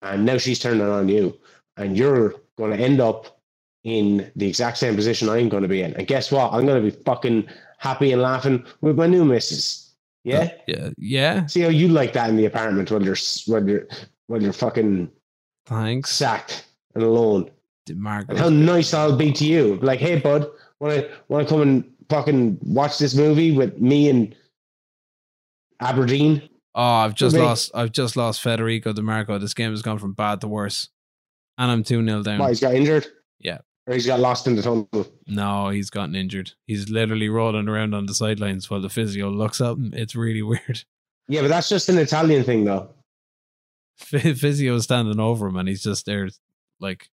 C: and now she's turning on you, and you're going to end up in the exact same position I'm going to be in. And guess what? I'm going to be fucking happy and laughing with my new missus. Yeah.
B: Oh, yeah. Yeah.
C: See how you like that in the apartment when you're when you're when you're fucking
B: Thanks.
C: sacked and alone.
B: Marcos.
C: And how nice I'll be to you. Like, hey, bud, want to want to come and fucking watch this movie with me and Aberdeen?
B: Oh, I've just lost. I've just lost Federico Dimarco. This game has gone from bad to worse, and I'm two 0 down.
C: Why he's got injured?
B: Yeah.
C: Or he's got lost in the tunnel.
B: No, he's gotten injured. He's literally rolling around on the sidelines while the physio looks at him. It's really [LAUGHS] weird.
C: Yeah, but that's just an Italian thing, though.
B: Physio is standing over him, and he's just there, like.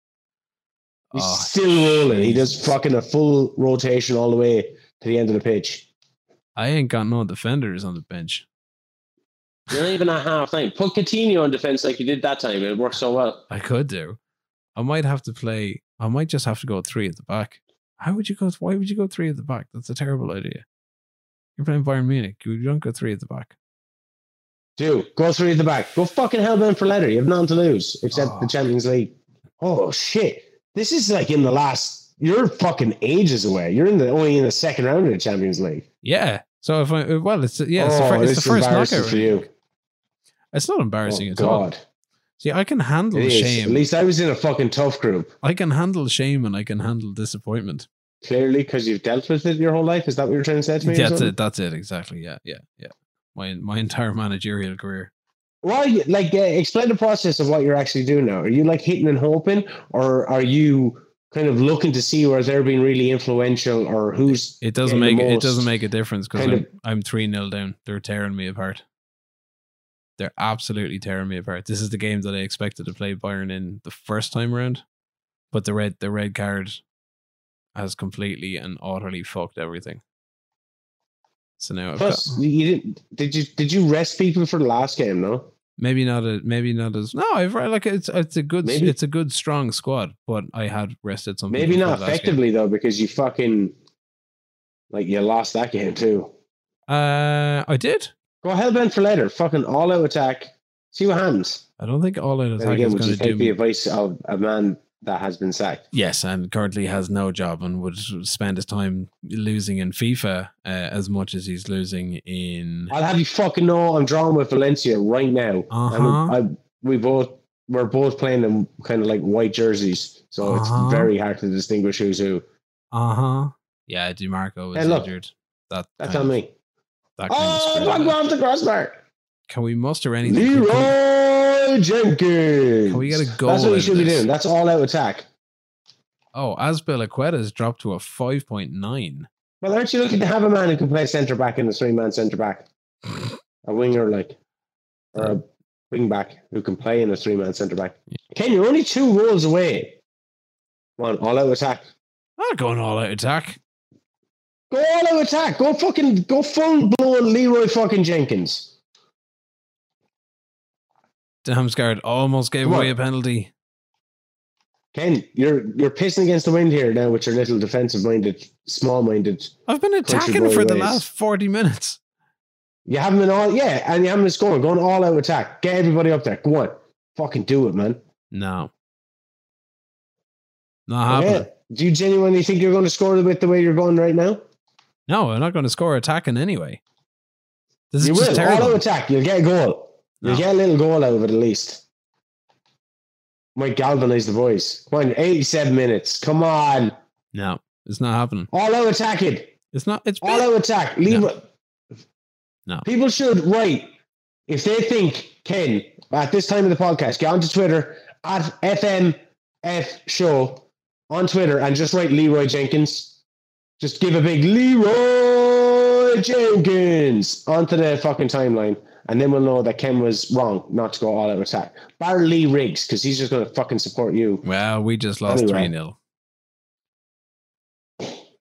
C: He's
B: oh,
C: still rolling. He does fucking a full rotation all the way to the end of the pitch.
B: I ain't got no defenders on the bench.
C: You're not even at half time. Put Coutinho on defense like you did that time. It worked so well.
B: I could do. I might have to play. I might just have to go three at the back. How would you go? Why would you go three at the back? That's a terrible idea. You're playing Bayern Munich. You don't go three at the back.
C: Do go three at the back. Go fucking hellbound for leather. You have none to lose except
B: Oh.
C: the ah. Champions League. Oh shit! This is like in the last. You're fucking ages away. You're in the only in the second round of the Champions League.
B: Yeah. So if I well, it's yeah, it's, the,
C: oh,
B: it's the first knockout.
C: for you.
B: It's not embarrassing
C: Oh,
B: at all. See, I can handle shame.
C: At least I was in a fucking tough group.
B: I can handle shame and I can handle disappointment.
C: Clearly, because you've dealt with it your whole life. Is that what you're trying to say to me?
B: That's it. That's it. Exactly. Yeah. Yeah. Yeah. My my entire [LAUGHS] managerial career.
C: Why, like, uh, explain the process of what you're actually doing now. Are you like hitting and hoping, or are you kind of looking to see where they're being really influential, or who's?
B: It doesn't make it doesn't make a difference because I'm,
C: of-
B: I'm three 0 down. They're tearing me apart. They're absolutely tearing me apart. This is the game that I expected to play Bayern in the first time around, but the red the red card has completely and utterly fucked everything. So now I've got,
C: Plus, you didn't. Did you did you rest people for the last game? No.
B: maybe not a maybe not as no I've like it's it's a good
C: Maybe-
B: it's a good strong squad, but I had rested some.
C: Maybe not
B: last game.
C: effectively though, because you fucking like you lost that game too.
B: Uh, I did.
C: Go hellbent for later. Fucking all out attack. See what happens.
B: I don't think all out attack
C: again,
B: is
C: would
B: going to do
C: the advice of a man that has been sacked?
B: Yes, and currently has no job and would spend his time losing in FIFA uh, as much as he's losing in.
C: I'll have you fucking know I'm drawing with Valencia right now.
B: Uh-huh.
C: And I, we both we're both playing in kind of like white jerseys, so
B: Uh-huh.
C: it's very hard to distinguish who's who.
B: Uh huh. Yeah, Dimarco was
C: Hey, look,
B: injured. That
C: That's on
B: of-
C: me.
B: That
C: Oh,
B: it
C: off the crossbar.
B: Can we muster anything?
C: Leeroy Jenkins.
B: Can we get a goal
C: That's what
B: of
C: should be doing. That's all out attack.
B: Oh, Azpilicueta's dropped to a five point nine.
C: Well, aren't you looking to have a man who can play centre back in a three man centre back? A winger, like, or a wing back who can play in a three man centre back. Ken, you're only two rolls away. Come ah, on, all out attack.
B: I'm not going all out attack.
C: Go all out attack. Go fucking, go full blown Leeroy fucking Jenkins.
B: Damsgaard almost gave
C: Come on.
B: away a penalty.
C: Ken, you're you're pissing against the wind here now with your little defensive minded, small minded.
B: I've been attacking for the last forty minutes.
C: You haven't been all, yeah, and you haven't been scoring. Going all out attack. Get everybody up there. Go on. Fucking do it, man.
B: No. Not
C: Yeah. Do you genuinely think you're going to score with the way you're going right now?
B: No, I'm not going to score attacking anyway. This is
C: you will.
B: terrible.
C: Out attack. You'll get a goal. You'll
B: No.
C: get a little goal out of it at least. Might galvanize the boys. Come on, 87 minutes. Come on.
B: No, it's not happening.
C: All out attack it.
B: It's not. It's been,
C: out attack. Leave
B: No.
C: it.
B: No.
C: People should write if they think Ken at this time of the podcast, get onto Twitter at FMF Show on Twitter and just write Leeroy Jenkins. Just give a big Leeroy Jenkins onto the fucking timeline, and then we'll know that Ken was wrong not to go all out attack. Bar Lee Riggs, because he's just going to fucking support you.
B: well, we just lost
C: Anyway.
B: three 0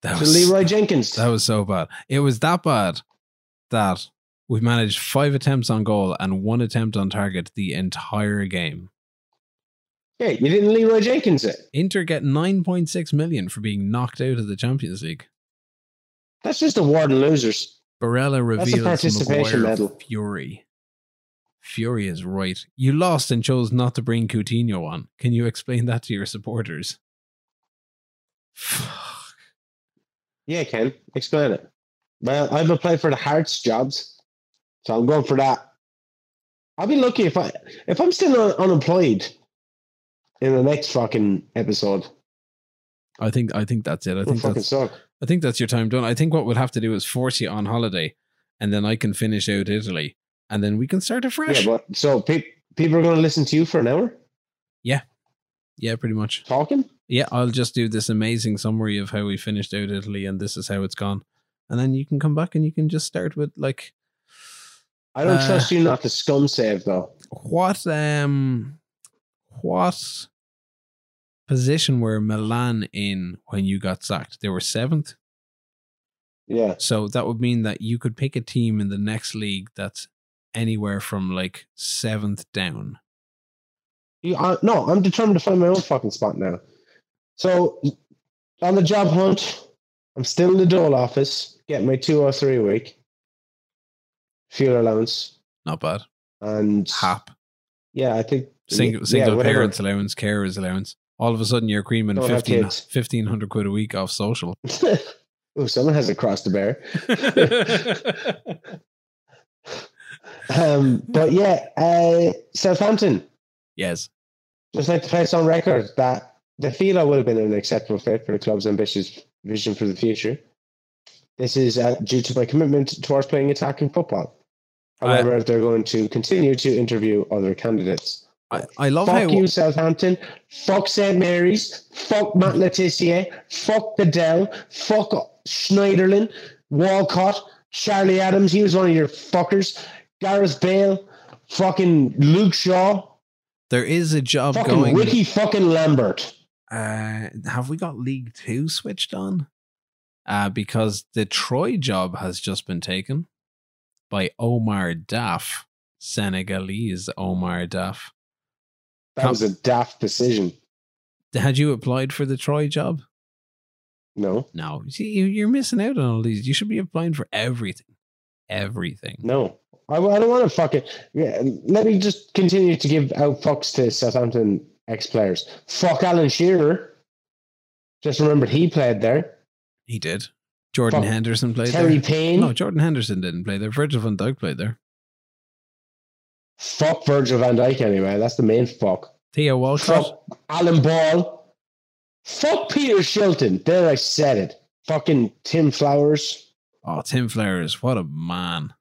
B: That was
C: Leeroy Jenkins.
B: that was so bad. It was that bad that we managed five attempts on goal and one attempt on target the entire game.
C: Yeah, you didn't Leeroy Jenkins it.
B: Inter get nine point six million for being knocked out of the Champions League.
C: That's just award and losers.
B: Barella reveals
C: participation medal.
B: Fury. Fury is right. You lost and chose not to bring Coutinho on. Can you explain that to your supporters? Fuck.
C: Yeah, Ken, explain it. Well, I've applied for the Hearts jobs, so I'm going for that. I'll be lucky if I if I'm still un- unemployed in the next fucking episode.
B: I think I think that's it. I think that's
C: suck.
B: I think that's your time done. I think what we'll have to do is force you on holiday, and then I can finish out Italy, and then we can start afresh.
C: Yeah, but so pe- people are going to listen to you for an hour
B: Yeah, yeah, pretty much.
C: talking.
B: Yeah, I'll just do this amazing summary of how we finished out Italy, and this is how it's gone, and then you can come back and you can just start with like
C: I don't
B: Uh,
C: trust you not to scum save though.
B: what um what position were Milan in when you got sacked? They were seventh.
C: Yeah,
B: So that would mean that you could pick a team in the next league that's anywhere from like seventh down.
C: you, no, I'm determined to find my own fucking spot now. So on the job hunt, I'm still in the Dole office, getting my two or three a week, fuel allowance,
B: Not bad.
C: and
B: HAP.
C: Yeah, I think
B: Single,
C: yeah,
B: single
C: whatever.
B: parents allowance, carers allowance. All of a sudden you're creaming 15, 1500 quid a week off social. [LAUGHS]
C: oh, someone has a cross to bear. [LAUGHS] Um, but yeah, uh, Southampton
B: yes.
C: just like to place on record that the Fila would have been an acceptable fit for the club's ambitious vision for the future. This is uh, due to my commitment towards playing attacking football. However, they're going to continue to interview other candidates.
B: I, I love
C: Fuck
B: how
C: you, Southampton. Fuck St. Mary's. Fuck Matt Le Tissier. Fuck Bedell. Fuck Schneiderlin. Walcott. Charlie Adams. He was one of your fuckers. Gareth Bale. Fucking Luke Shaw.
B: there is a job
C: Fucking
B: going.
C: Ricky fucking Lambert.
B: Uh, have we got League Two switched on? Uh, because the Troyes job has just been taken by Omar Daf, Senegalese Omar Daf.
C: That
B: Com-
C: was a daft decision.
B: Had you applied for the Troyes job?
C: No,
B: No. See, you- you're missing out on all these. You should be applying for everything. Everything.
C: no. I, I don't want to fucking. Yeah, let me just continue to give out fucks to Southampton ex players. Fuck Alan Shearer. Just remembered he played there.
B: He did. Jordan
C: Fuck.
B: Henderson played
C: Terry
B: there.
C: Terry Paine.
B: No, Jordan Henderson didn't play there. Virgil van Dijk played there.
C: Fuck Virgil van Dijk anyway. That's the main fuck.
B: Theo Walcott.
C: Fuck Alan Ball. Fuck Peter Shilton. There I said it. Fucking Tim Flowers.
B: Oh, Tim Flowers. What a man.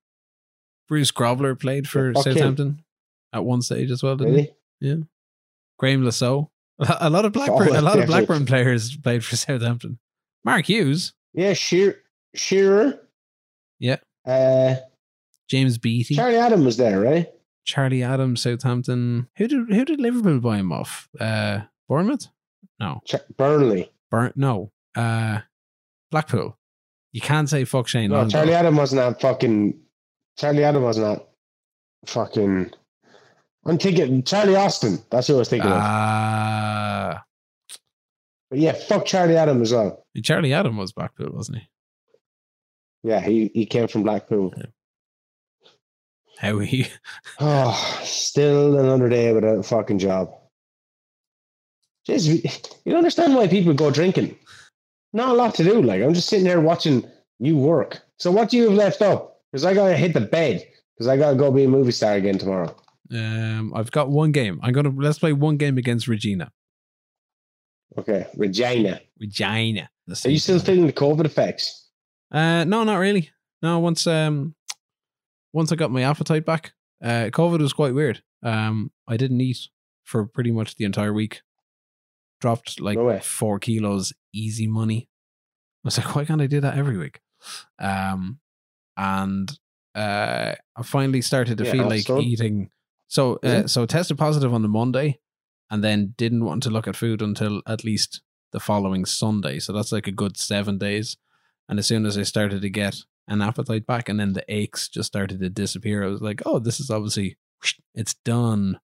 B: Bruce Grobbelaar played for
C: Fuck him.
B: Southampton at one stage as well, didn't he?
C: Really?
B: Graeme Le Saux. A lot of Blackburn,
C: Oh,
B: a lot of. Blackburn players played for [LAUGHS] Southampton. Mark Hughes,
C: Yeah, Shear- Shearer.
B: Yeah.
C: Uh,
B: James Beattie,
C: Charlie Adam was there, right?
B: Charlie Adams, Southampton. Who did who did Liverpool buy him off? Uh, Bournemouth? No,
C: Ch- Burnley.
B: Burn. No, uh, Blackpool. You can't say fuck Shane.
C: No,
B: Long,
C: Charlie
B: though.
C: Adam wasn't at fucking. Charlie Adam wasn't at fucking. I'm thinking Charlie Austin. That's who I was thinking of.
B: Ah,
C: But yeah, fuck Charlie Adam as well.
B: Charlie Adam was Blackpool, wasn't he?
C: Yeah, he, he came from Blackpool.
B: How he?
C: Oh, [SIGHS] still another day without a fucking job. Jeez, you don't understand why people go drinking. Not a lot to do. Like I'm just sitting there watching you work. So what do you have left up? Because I gotta hit the bed. Because I gotta go be a movie star again tomorrow.
B: Um, I've got one game. I'm gonna let's play one game against Reggina.
C: Okay, Reggina.
B: Reggina.
C: Are you still feeling the COVID effects?
B: Uh, no, not really. No, once um, once I got my appetite back, uh, COVID was quite weird. Um, I didn't eat for pretty much the entire week. Dropped like
C: No
B: four kilos, easy money. I was like, why can't I do that every week? Um, and uh, I finally started to
C: Yeah,
B: feel like eating. So, uh, so tested positive on the Monday, and then didn't want to look at food until at least the following Sunday. So that's like a good seven days. And as soon as I started to get an appetite back, and then the aches just started to disappear, I was like, "Oh, this is obviously it's done."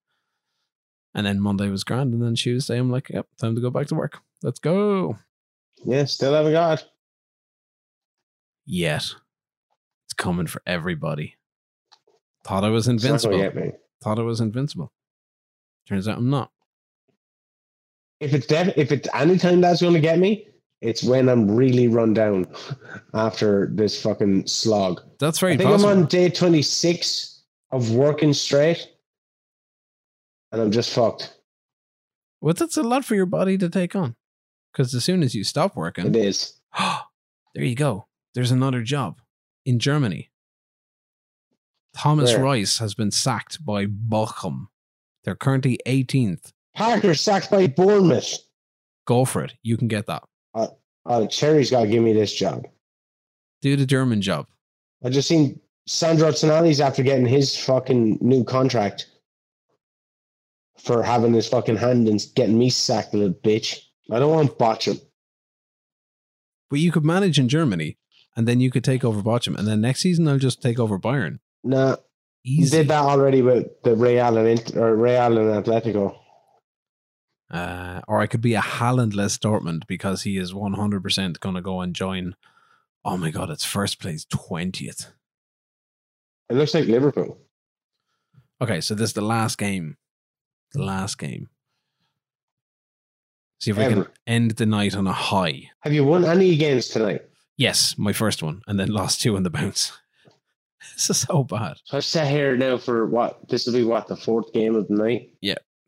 B: And then Monday was grand, and then Tuesday, I'm like, "Yep, time to go back to work. Let's go."
C: Yeah, still haven't got. it.
B: Yet it's coming for everybody. Thought I was
C: It's not gonna
B: invincible. Thought I was invincible. Turns out I'm not.
C: If it's def- if it's any time that's gonna get me, it's when I'm really run down after this fucking slog.
B: That's very
C: I think
B: possible.
C: I'm on day 26 of working straight, and I'm just fucked.
B: well, that's a lot for your body to take on. Because as soon as you stop working,
C: It is. [GASPS]
B: there you go. There's another job in Germany. Thomas
C: Where?
B: Reis has been sacked by Bochum. They're currently 18th.
C: Parker sacked by Bournemouth.
B: Go for it. You can get that.
C: Oh, Cherries got to give me this job.
B: Do the German job.
C: I just seen Sandro Tonali's after getting his fucking new contract for having his fucking hand and getting me sacked, little bitch. I don't want to botch.
B: But you could manage in Germany and then you could take over Bochum. And then next season, I'll just take over Bayern.
C: Nah, he
B: Easy.
C: did that already with the Real and Int- or Real and Atletico.
B: Uh, or I could be a Haaland-less Dortmund because he is 100% going to go and join. Oh my God, it's first place, 20th.
C: It looks like Liverpool.
B: Okay, so this is the last game. The last game. See if we can end the night on a high.
C: Have you won any games tonight?
B: Yes, my first one, and then lost two on the bounce. [LAUGHS] this is so bad.
C: So I've sat here now for what? This will be what the fourth game of the night.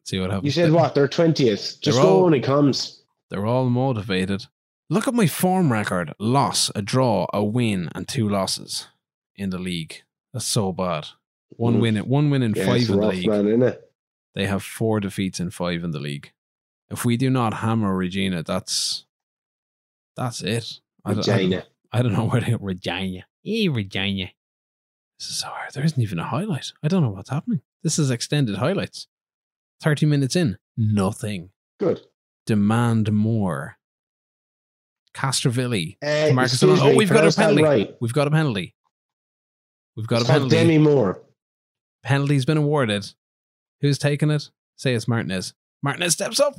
B: See what happens.
C: You said what? They're twentieth. Just go
B: all-
C: when it comes.
B: They're all motivated. Look at my form record: loss, a draw, a win, and two losses in the league. That's so bad. One
C: Mm.
B: win, one win in
C: Yeah,
B: five in the league.
C: man?
B: They have four defeats in five in the league. If we do not hammer Reggina, that's that's it. I don't- I don't-
C: Reggina.
B: I don't know [LAUGHS] where they Reggina. Hey, Reggina. This is so hard. There isn't even a highlight. I don't know what's happening. This is extended highlights. 30 minutes in, nothing.
C: Good.
B: Demand more. Castrovilli.
C: Uh,
B: Marcos. Oh, we've got a penalty.
C: Right.
B: We've got a penalty. We've got
C: It's
B: a penalty.
C: Demi Moore.
B: Penalty's been awarded. Who's taking it? Say it's Martinez. Martinez steps up.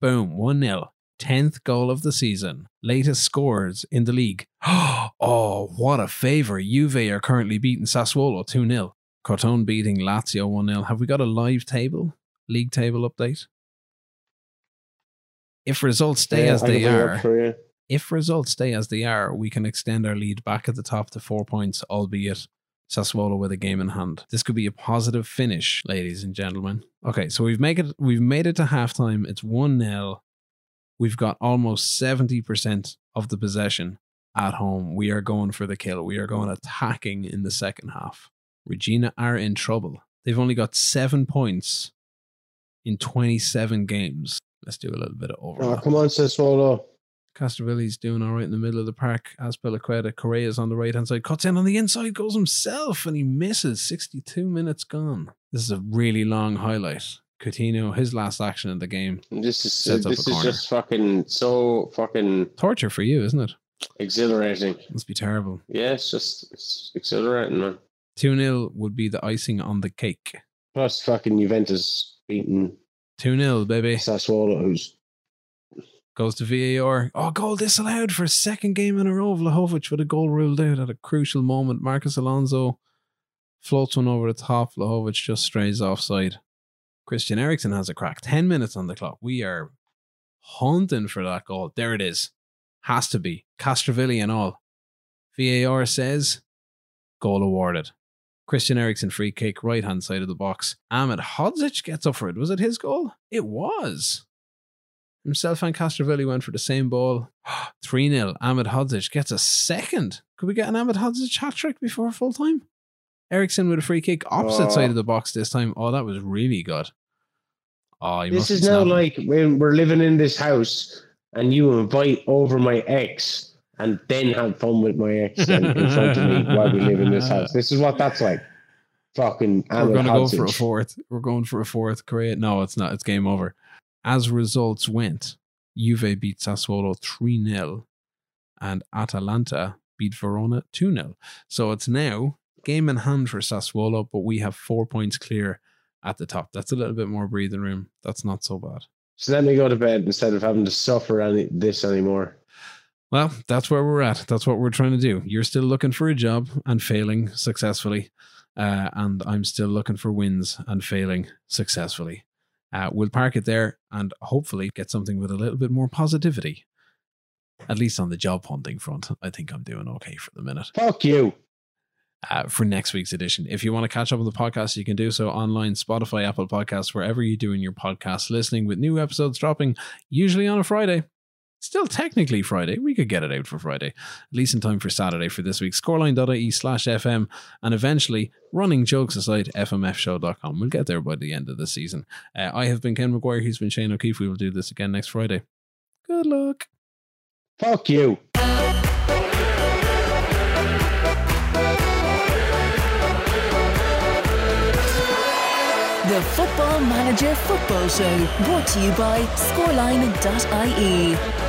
B: Boom. 1 0. 10th goal of the season. Latest scores in the league. [GASPS] Oh, what a favour. Juve are currently beating Sassuolo 2 0. Crotone beating Lazio 1 0. Have we got a live table? League table update? If results stay
C: Yeah,
B: as they
C: bring it up
B: are, if results stay as they are, we can extend our lead back at the top to four points, albeit Sassuolo with a game in hand. This could be a positive finish, ladies and gentlemen. Okay, so we've made it we've made it to halftime. It's 1-0. We've got almost 70% of the possession at home. We are going for the kill. We are going attacking in the second half. Reggina are in trouble. They've only got 7 points in 27 games. Let's do a little bit of
C: Oh, come on, Sassuolo.
B: Castrovilli's doing all right in the middle of the park. Azpilicueta, Correa's on the right hand side, cuts in on the inside, goes himself, and he misses. 62 minutes gone. This is a really long highlight. Coutinho, his last action in the game.
C: This is this is
B: corner.
C: just fucking so fucking
B: Torture for you, isn't it?
C: exhilarating.
B: Must be terrible.
C: Yeah, it's just it's exhilarating, man.
B: 2 0 would be the icing on the cake.
C: Plus, fucking Juventus beating
B: 2 0, baby.
C: Sassuolo, who's
B: Goes to VAR. Oh, goal disallowed for a second game in a row. Vlahovic with a goal ruled out at a crucial moment. Marcos Alonso floats one over the top. Vlahovic just strays offside. Christian Eriksen has a crack. 10 minutes on the clock. We are hunting for that goal. There it is. Has to be. Castrovilli and all. VAR says goal awarded. Christian Eriksen free kick, right hand side of the box. Ahmed Hodzic gets up for it. Was it his goal? It was. Himself and Castrovilli went for the same ball. [GASPS] 3 0. Ahmed Hodzic gets a second. Could we get an Ahmed Hodzic hat trick before full time? Eriksen with a free kick, opposite
C: Oh.
B: side of the box this time. Oh, that was really good. Oh,
C: this is now like when we're living in this house and you invite over my ex and then have fun with my ex in in front of me while we live in this [LAUGHS] house. This is what that's like. Fucking
B: We're going to go for a fourth. We're going for a fourth. Correa. No, it's not. It's game over. As results went, Juve beat Sassuolo 3 0 and Atalanta beat Verona 2 0. So it's now game in hand for Sassuolo, but we have four points clear at the top. That's a little bit more breathing room. That's not so bad.
C: So let me go to bed instead of having to suffer any this anymore.
B: Well, that's where we're at. That's what we're trying to do. You're still looking for a job and failing successfully. Uh, and I'm still looking for wins and failing successfully. Uh, we'll park it there and hopefully get something with a little bit more positivity. At least on the job hunting front, I think I'm doing okay for the minute
C: Fuck you.
B: uh, for next week's edition. If you want to catch up on the podcast, you can do so online, Spotify, Apple Podcasts, wherever you're doing your podcast listening, with new episodes dropping usually on a Friday. Still technically Friday. We could get it out for Friday, at least in time for Saturday for this week. Scoreline.ie slash FM and eventually, running jokes aside, FMFshow.com. We'll get there by the end of the season. Uh, I have been Ken McGuire. He's been Shane O'Keefe. We will do this again next Friday. Good luck.
C: Fuck you.
A: The Football Manager Football Show, brought to you by scoreline.ie.